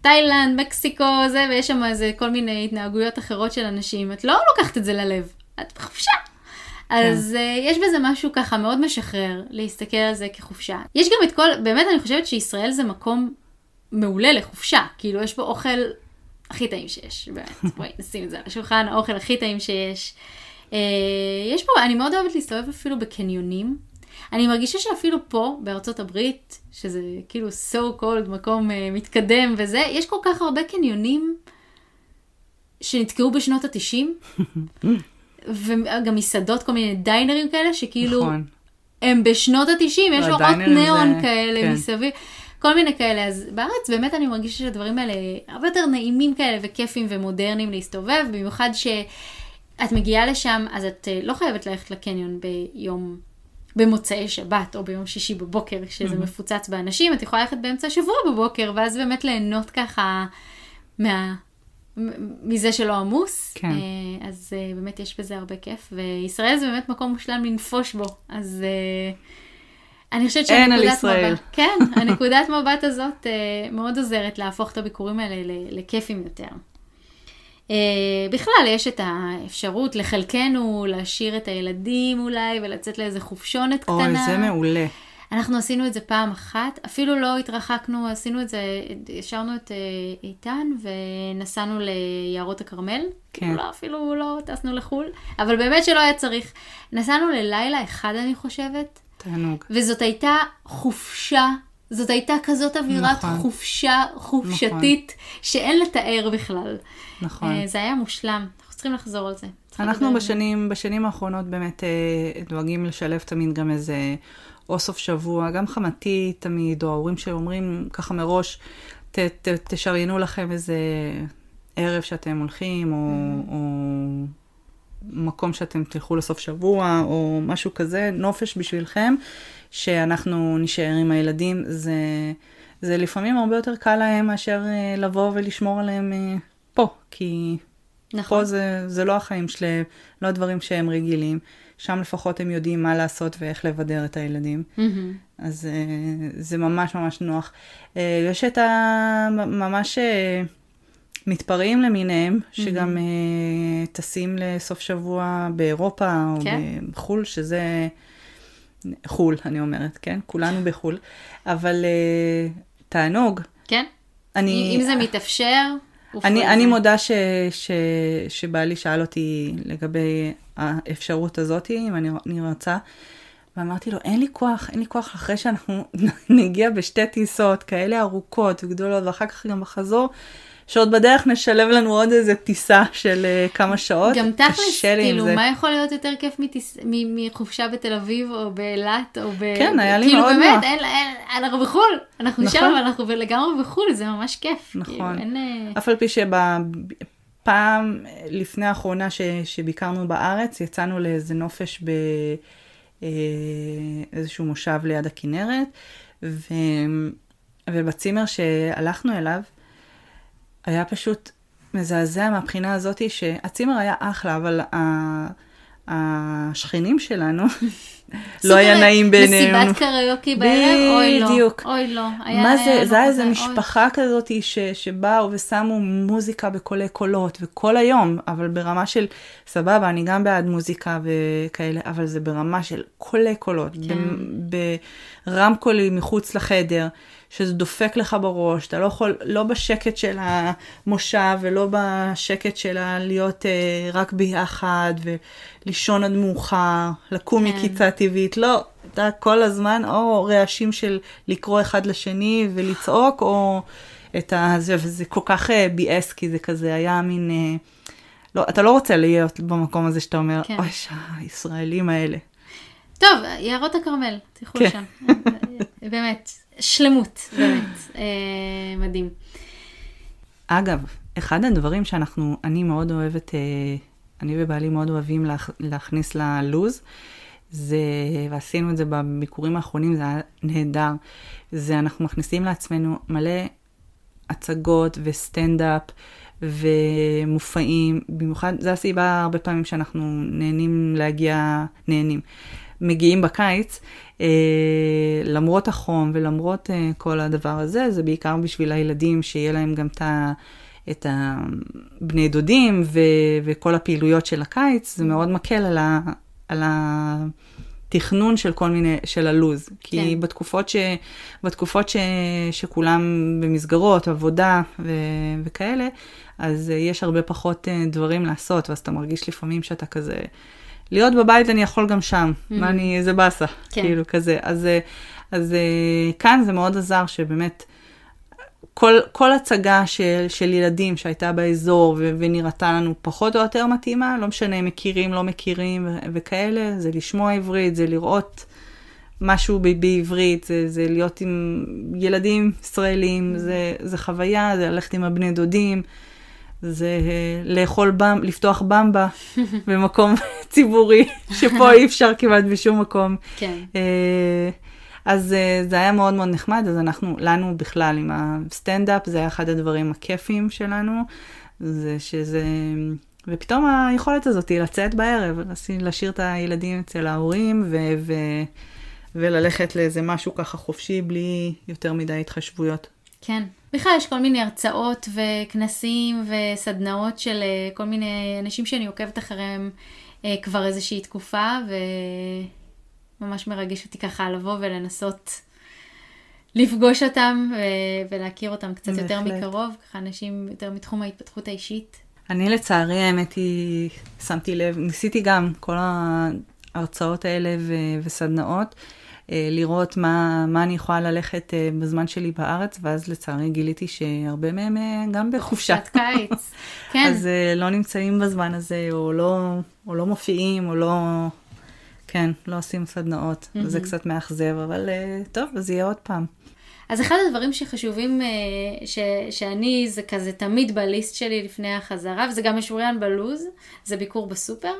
תאילנד, מקסיקו, זה, ויש שם איזה כל מיני התנהגויות אחרות של אנשים, את לא לוקחת את זה ללב, את בחופשה. כן. אז uh, יש בזה משהו ככה מאוד משחרר להסתכל על זה כחופשה. יש גם את כל, באמת אני חושבת שישראל זה מקום מעולה לחופשה, כאילו יש בו אוכל הכי טעים שיש, באמת, בואי נשים את זה על השולחן, האוכל הכי טעים שיש. Uh, יש פה, אני מאוד אוהבת להסתובב אפילו בקניונים. אני מרגישה שאפילו פה, בארצות הברית, שזה כאילו so called מקום uh, מתקדם וזה, יש כל כך הרבה קניונים שנתקעו בשנות התשעים, וגם מסעדות, כל מיני דיינרים כאלה, שכאילו, נכון. הם בשנות התשעים, יש אורות ניאון זה... כאלה כן. מסביב. כל מיני כאלה, אז בארץ באמת אני מרגישה שהדברים האלה הרבה יותר נעימים כאלה וכיפים ומודרניים להסתובב, במיוחד שאת מגיעה לשם, אז את אה, לא חייבת ללכת לקניון ביום במוצאי שבת או ביום שישי בבוקר, כשזה mm-hmm. מפוצץ באנשים, את יכולה ללכת באמצע השבוע בבוקר, ואז באמת ליהנות ככה מה... מזה שלא עמוס. כן. אה, אז אה, באמת יש בזה הרבה כיף, וישראל זה באמת מקום מושלם לנפוש בו, אז אני חושבת שהנקודת מבט, כן, הנקודת מבט הזאת מאוד עוזרת להפוך את הביקורים האלה לכיפים יותר. Uh, בכלל, יש את האפשרות לחלקנו להשאיר את הילדים אולי ולצאת לאיזה חופשונת קטנה. אוי, זה מעולה. אנחנו עשינו את זה פעם אחת, אפילו לא התרחקנו, עשינו את זה, השארנו את uh, איתן ונסענו ליערות הכרמל. כן. לא, אפילו לא טסנו לחו"ל, אבל באמת שלא היה צריך. נסענו ללילה אחד, אני חושבת. תענוג. וזאת הייתה חופשה זאת הייתה כזאת אווירת נכון. חופשה חופשתית, נכון. שאין לתאר בכלל. נכון. אה, זה היה מושלם, אנחנו צריכים לחזור על זה. אנחנו בשנים, בשנים האחרונות באמת אה, דואגים לשלב תמיד גם איזה או סוף שבוע, גם חמתי תמיד, או ההורים שאומרים ככה מראש, ת, ת, תשריינו לכם איזה ערב שאתם הולכים, או, mm. או מקום שאתם תלכו לסוף שבוע, או משהו כזה, נופש בשבילכם. שאנחנו נשאר עם הילדים, זה, זה לפעמים הרבה יותר קל להם מאשר אה, לבוא ולשמור עליהם אה, פה, כי נכון. פה זה, זה לא החיים שלהם, לא הדברים שהם רגילים. שם לפחות הם יודעים מה לעשות ואיך לבדר את הילדים. מהמם. אז אה, זה ממש ממש נוח. יש את הממש אה, מתפרעים למיניהם, שגם אה, טסים לסוף שבוע באירופה או כן. בחו"ל, שזה... חו"ל, אני אומרת, כן? כולנו בחו"ל. אבל אה, תענוג. כן? אני... אם זה מתאפשר, אני, אני. מודה ש, ש, שבעלי שאל אותי לגבי האפשרות הזאת, אם אני, אני רוצה, ואמרתי לו, אין לי כוח, אין לי כוח אחרי שאנחנו נגיע בשתי טיסות כאלה ארוכות וגדולות, ואחר כך גם בחזור, שעוד בדרך נשלב לנו עוד איזה טיסה של uh, כמה שעות. גם תכלס, כאילו, זה. מה יכול להיות יותר כיף מטיס- מ- מחופשה בתל אביב או באילת או ב... כן, היה לי כאילו, מאוד באמת, נוח. אין, אין, אנחנו בחו"ל, אנחנו נכון. שם, אנחנו לגמרי בחו"ל, זה ממש כיף. נכון. כאילו, אין... אה, אף על פי שבפעם לפני האחרונה ש, שביקרנו בארץ, יצאנו לאיזה נופש באיזשהו מושב ליד הכנרת, ו, ובצימר שהלכנו אליו, היה פשוט מזעזע מהבחינה הזאתי שהצימר היה אחלה, אבל השכנים שלנו, לא היה נעים בעינינו. מסיבת קריוקי בערב? אוי לא. בדיוק. אוי לא. היה- מה היה זה, לנו זה היה איזה אוי. משפחה כזאת ש, שבאו ושמו מוזיקה בקולי קולות, וכל היום, אבל ברמה של, סבבה, אני גם בעד מוזיקה וכאלה, אבל זה ברמה של קולי קולות, כן. ברמקולים מחוץ לחדר, שזה דופק לך בראש, אתה לא יכול, לא בשקט של המושב ולא בשקט של הלהיות אה, רק ביחד ולישון עד מאוחר, לקום כן. מקיצה טבעית, לא, אתה כל הזמן או רעשים של לקרוא אחד לשני ולצעוק, או את ה... זה, וזה כל כך אה, ביאס, כי זה כזה היה מין... אה, לא, אתה לא רוצה להיות במקום הזה שאתה אומר, כן. אוי, הישראלים האלה. טוב, יערות הכרמל, תלכו כן. לשם. באמת, שלמות, באמת. אה, מדהים. אגב, אחד הדברים שאנחנו, אני מאוד אוהבת, אה, אני ובעלי מאוד אוהבים להכ, להכניס ללוז, זה, ועשינו את זה בביקורים האחרונים, זה היה נהדר, זה אנחנו מכניסים לעצמנו מלא הצגות וסטנדאפ ומופעים, במיוחד, זו הסיבה הרבה פעמים שאנחנו נהנים להגיע, נהנים, מגיעים בקיץ, אה, למרות החום ולמרות אה, כל הדבר הזה, זה בעיקר בשביל הילדים, שיהיה להם גם את ה... את הבני דודים ו, וכל הפעילויות של הקיץ, זה מאוד מקל על, ה, על התכנון של כל מיני, של הלוז. כי כן. כן. בתקופות, ש, בתקופות ש, שכולם במסגרות, עבודה ו, וכאלה, אז יש הרבה פחות אה, דברים לעשות, ואז אתה מרגיש לפעמים שאתה כזה, להיות בבית אני יכול גם שם, מה אני, איזה באסה, כן. כאילו כזה. אז, אה, אז אה, כאן זה מאוד עזר שבאמת, כל, כל הצגה של, של ילדים שהייתה באזור ו, ונראתה לנו פחות או יותר מתאימה, לא משנה אם מכירים, לא מכירים ו, וכאלה, זה לשמוע עברית, זה לראות משהו ב, בעברית, זה, זה להיות עם ילדים ישראלים, זה, זה חוויה, זה ללכת עם הבני דודים, זה אה, לאכול במ, לפתוח במבה במקום ציבורי, שפה אי אפשר כמעט בשום מקום. כן. אז אה, זה היה מאוד מאוד נחמד, אז אנחנו, לנו בכלל עם הסטנדאפ, זה היה אחד הדברים הכיפים שלנו, זה שזה, ופתאום היכולת הזאת היא לצאת בערב, להשאיר את הילדים אצל ההורים, ו, ו, וללכת לאיזה משהו ככה חופשי, בלי יותר מדי התחשבויות. כן. בכלל יש כל מיני הרצאות וכנסים וסדנאות של אה, כל מיני אנשים שאני עוקבת אחריהם אה, כבר איזושהי תקופה, וממש מרגש אותי ככה לבוא ולנסות לפגוש אותם ו- ולהכיר אותם קצת יותר בהחלט. מקרוב, ככה אנשים יותר מתחום ההתפתחות האישית. אני לצערי, האמת היא, שמתי לב, ניסיתי גם כל ההרצאות האלה ו- וסדנאות, אה, לראות מה, מה אני יכולה ללכת אה, בזמן שלי בארץ, ואז לצערי גיליתי שהרבה מהם אה, גם בחופשה. חופשת קיץ. כן. אז אה, לא נמצאים בזמן הזה, או לא, או לא מופיעים, או לא... כן, לא עושים סדנאות, mm-hmm. זה קצת מאכזב, אבל אה, טוב, אז יהיה עוד פעם. אז אחד הדברים שחשובים, אה, ש, שאני, זה כזה תמיד בליסט שלי לפני החזרה, וזה גם משוריין בלוז, זה ביקור בסופר.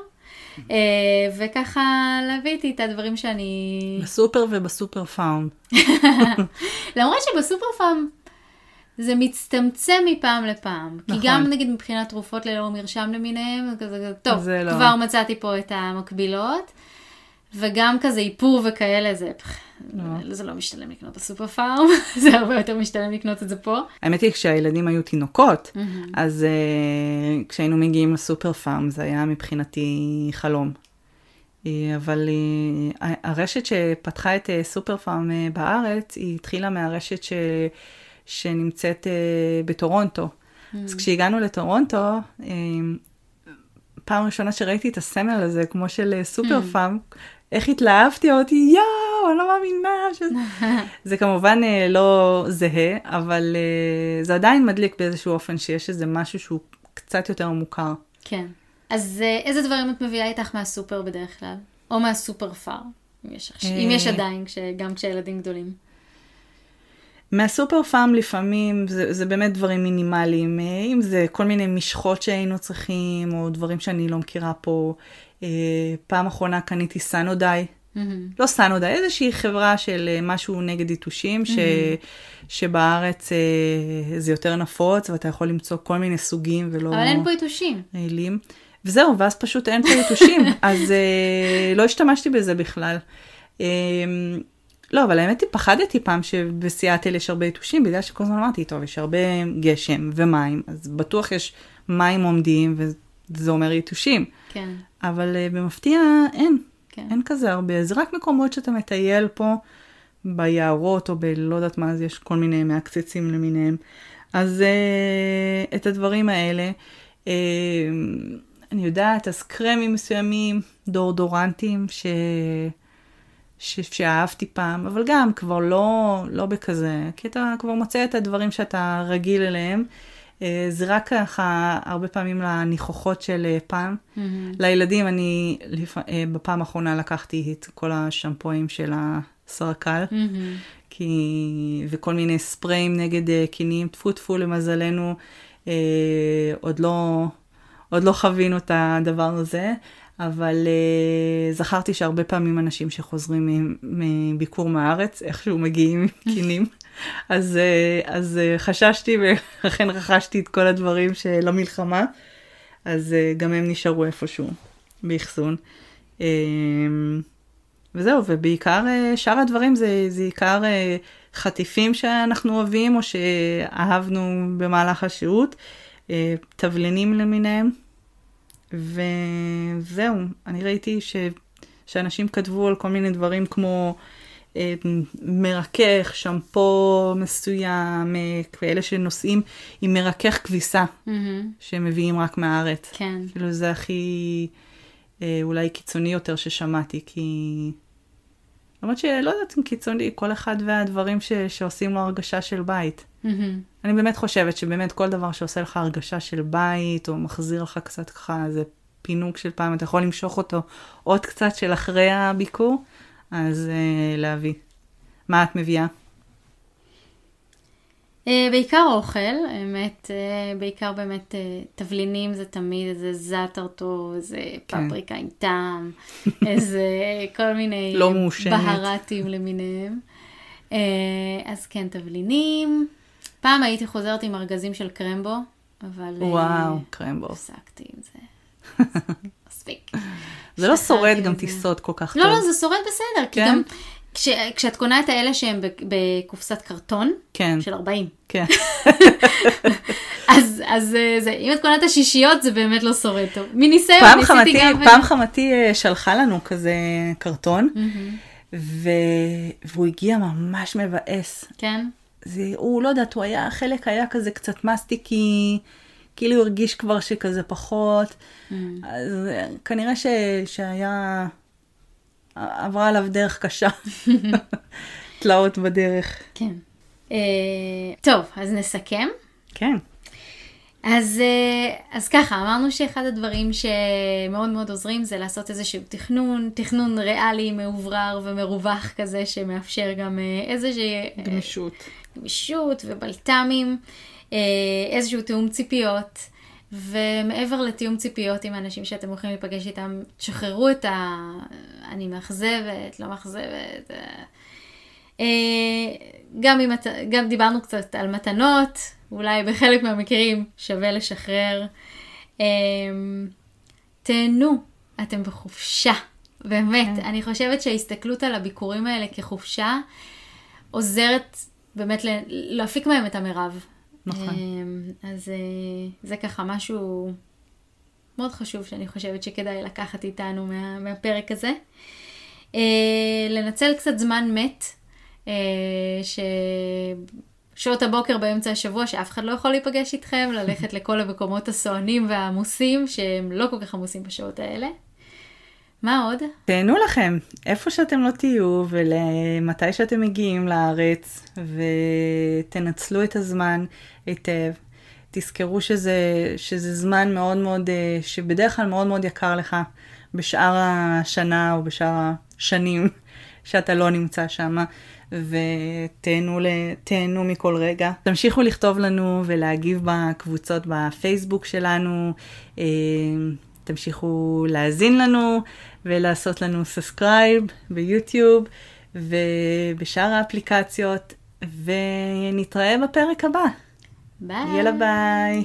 אה, וככה להביא איתי את הדברים שאני... בסופר ובסופר פארם. למרות שבסופר פארם זה מצטמצם מפעם לפעם. נכון. כי גם נגיד מבחינת תרופות ללא מרשם למיניהם, זה כזה, טוב, לא. כבר מצאתי פה את המקבילות. וגם כזה איפור וכאלה, זה, לא. זה לא משתלם לקנות בסופר פארם, זה הרבה יותר משתלם לקנות את זה פה. האמת היא, כשהילדים היו תינוקות, אז uh, כשהיינו מגיעים לסופר פארם, זה היה מבחינתי חלום. Uh, אבל uh, הרשת שפתחה את uh, סופר פארם uh, בארץ, היא התחילה מהרשת ש... שנמצאת uh, בטורונטו. אז כשהגענו לטורונטו, uh, פעם ראשונה שראיתי את הסמל הזה, כמו של סופר פארם, איך התלהבתי, אמרתי, יואו, אני לא מאמינה. ש... זה כמובן uh, לא זהה, אבל uh, זה עדיין מדליק באיזשהו אופן שיש איזה משהו שהוא קצת יותר מוכר. כן. אז אה, איזה דברים את מביאה איתך מהסופר בדרך כלל? או מהסופר פארם, אם אם יש אה. עדיין, גם כשהילדים גדולים. מהסופר פארם לפעמים זה, זה באמת דברים מינימליים, אה, אם זה כל מיני משחות שהיינו צריכים, או דברים שאני לא מכירה פה. אה, פעם אחרונה קניתי סנודאי, מהמם. לא סנודאי, איזושהי חברה של אה, משהו נגד יתושים, ש, שבארץ אה, זה יותר נפוץ, ואתה יכול למצוא כל מיני סוגים ולא... אבל אין פה יתושים. רעילים. וזהו, ואז פשוט אין פה יתושים, אז אה, לא השתמשתי בזה בכלל. אה, לא, אבל האמת היא, פחדתי פעם שבסיאטל יש הרבה יתושים, בגלל שכל הזמן אמרתי, טוב, יש הרבה גשם ומים, אז בטוח יש מים עומדים, וזה אומר יתושים. כן, אבל אה, במפתיע אין, כן. אין כזה הרבה. זה רק מקומות שאתה מטייל פה ביערות, או בלא יודעת מה, אז יש כל מיני מעקצצים למיניהם. אז אה, את הדברים האלה, אה, אני יודעת, אז קרמים מסוימים, דורדורנטים, ש... ש... שאהבתי פעם, אבל גם כבר לא, לא בכזה, כי אתה כבר מוצא את הדברים שאתה רגיל אליהם. אה, זה רק ככה הרבה פעמים לניחוחות של אה, פעם. מהמם. לילדים אני לפ... אה, בפעם האחרונה לקחתי את כל השמפואים של הסרקל, מהמם. כי... וכל מיני ספריים נגד קינים, טפו טפו למזלנו, אה, עוד, לא... עוד לא חווינו את הדבר הזה, אבל אה, זכרתי שהרבה פעמים אנשים שחוזרים מביקור מהארץ, איכשהו מגיעים עם קינים. אז, אה, אז אה, חששתי ולכן רכשתי את כל הדברים של המלחמה. אז uh, גם הם נשארו איפשהו באחסון. וזהו, ובעיקר שאר הדברים זה, זה עיקר חטיפים שאנחנו אוהבים או שאהבנו במהלך השהות, תבלינים למיניהם, וזהו, אני ראיתי ש, שאנשים כתבו על כל מיני דברים כמו מרכך, שמפו מסוים, uh, כאלה שנוסעים עם מרכך כביסה. מהמם. שמביאים רק מהארץ. כן. כאילו זה הכי אה, אולי קיצוני יותר ששמעתי, כי... למרות שלא יודעת אם קיצוני, כל אחד והדברים ש... שעושים לו הרגשה של בית. מהמם. אני באמת חושבת שבאמת כל דבר שעושה לך הרגשה של בית, או מחזיר לך קצת ככה איזה פינוק של פעם, אתה יכול למשוך אותו עוד קצת של אחרי הביקור, אז אה, להביא. מה את מביאה? אה, בעיקר אוכל, האמת, אה, בעיקר באמת אה, תבלינים זה תמיד איזה זאטר טוב, איזה כן. פפריקה עם טעם, איזה כל מיני לא. בהרטים למיניהם. אה, אז כן, תבלינים. פעם הייתי חוזרת עם ארגזים של קרמבו, אבל וואו, קרמבו. הפסקתי עם זה. מספיק. זה לא שורד גם. טיסות כל כך לא, טוב. לא, זה שורד בסדר, כי כן? גם כש, כשאת קונה את האלה שהם בקופסת קרטון, כן, של 40, כן. אז, אז אה, זה, אם את קונה את השישיות זה באמת לא שורד טוב. מניסיון, פעם ניסיתי חמתי, גם... פעם חמתי אה, שלחה לנו כזה קרטון. ו... והוא הגיע ממש מבאס. כן? זה, הוא לא יודעת, הוא היה, חלק היה כזה קצת מסטיקי, כאילו הוא הרגיש כבר שכזה פחות, אז אה, כנראה ש... שהיה, עברה עליו דרך קשה, תלאות בדרך. כן. אה, טוב, אז נסכם. כן, אז, אה, אז ככה, אמרנו שאחד הדברים שמאוד מאוד עוזרים זה לעשות איזשהו תכנון, תכנון ריאלי, מאוברר ומרווח כזה, שמאפשר גם איזושהי גמישות. גמישות ובלת"מים, איזשהו תיאום ציפיות. ומעבר לתיאום ציפיות עם האנשים שאתם הולכים להיפגש איתם, תשחררו את ה... אני מאכזבת, לא מאכזבת. אה, אה, גם, אם, גם דיברנו קצת על מתנות, אולי בחלק מהמקרים שווה לשחרר. אה, תהנו, אתם בחופשה. באמת, כן. אני חושבת שההסתכלות על הביקורים האלה כחופשה עוזרת באמת להפיק מהם את המרב. נכון. אז זה ככה משהו מאוד חשוב שאני חושבת שכדאי לקחת איתנו מה, מהפרק הזה. אה, לנצל קצת זמן מת, אה, ששעות הבוקר באמצע השבוע שאף אחד לא יכול להיפגש איתכם, ללכת לכל המקומות הסוענים והעמוסים שהם לא כל כך עמוסים בשעות האלה. מה עוד? תהנו לכם, איפה שאתם לא תהיו ולמתי שאתם מגיעים לארץ, ותנצלו את הזמן היטב. תזכרו שזה, שזה זמן מאוד מאוד, אה, שבדרך כלל מאוד מאוד יקר לך בשאר השנה או בשאר השנים שאתה לא נמצא שם, ותהנו מכל רגע. תמשיכו לכתוב לנו ולהגיב בקבוצות בפייסבוק שלנו, אה, תמשיכו להאזין לנו ולעשות לנו subscribe ביוטיוב ובשאר האפליקציות, ונתראה בפרק הבא. ביי. יאללה ביי.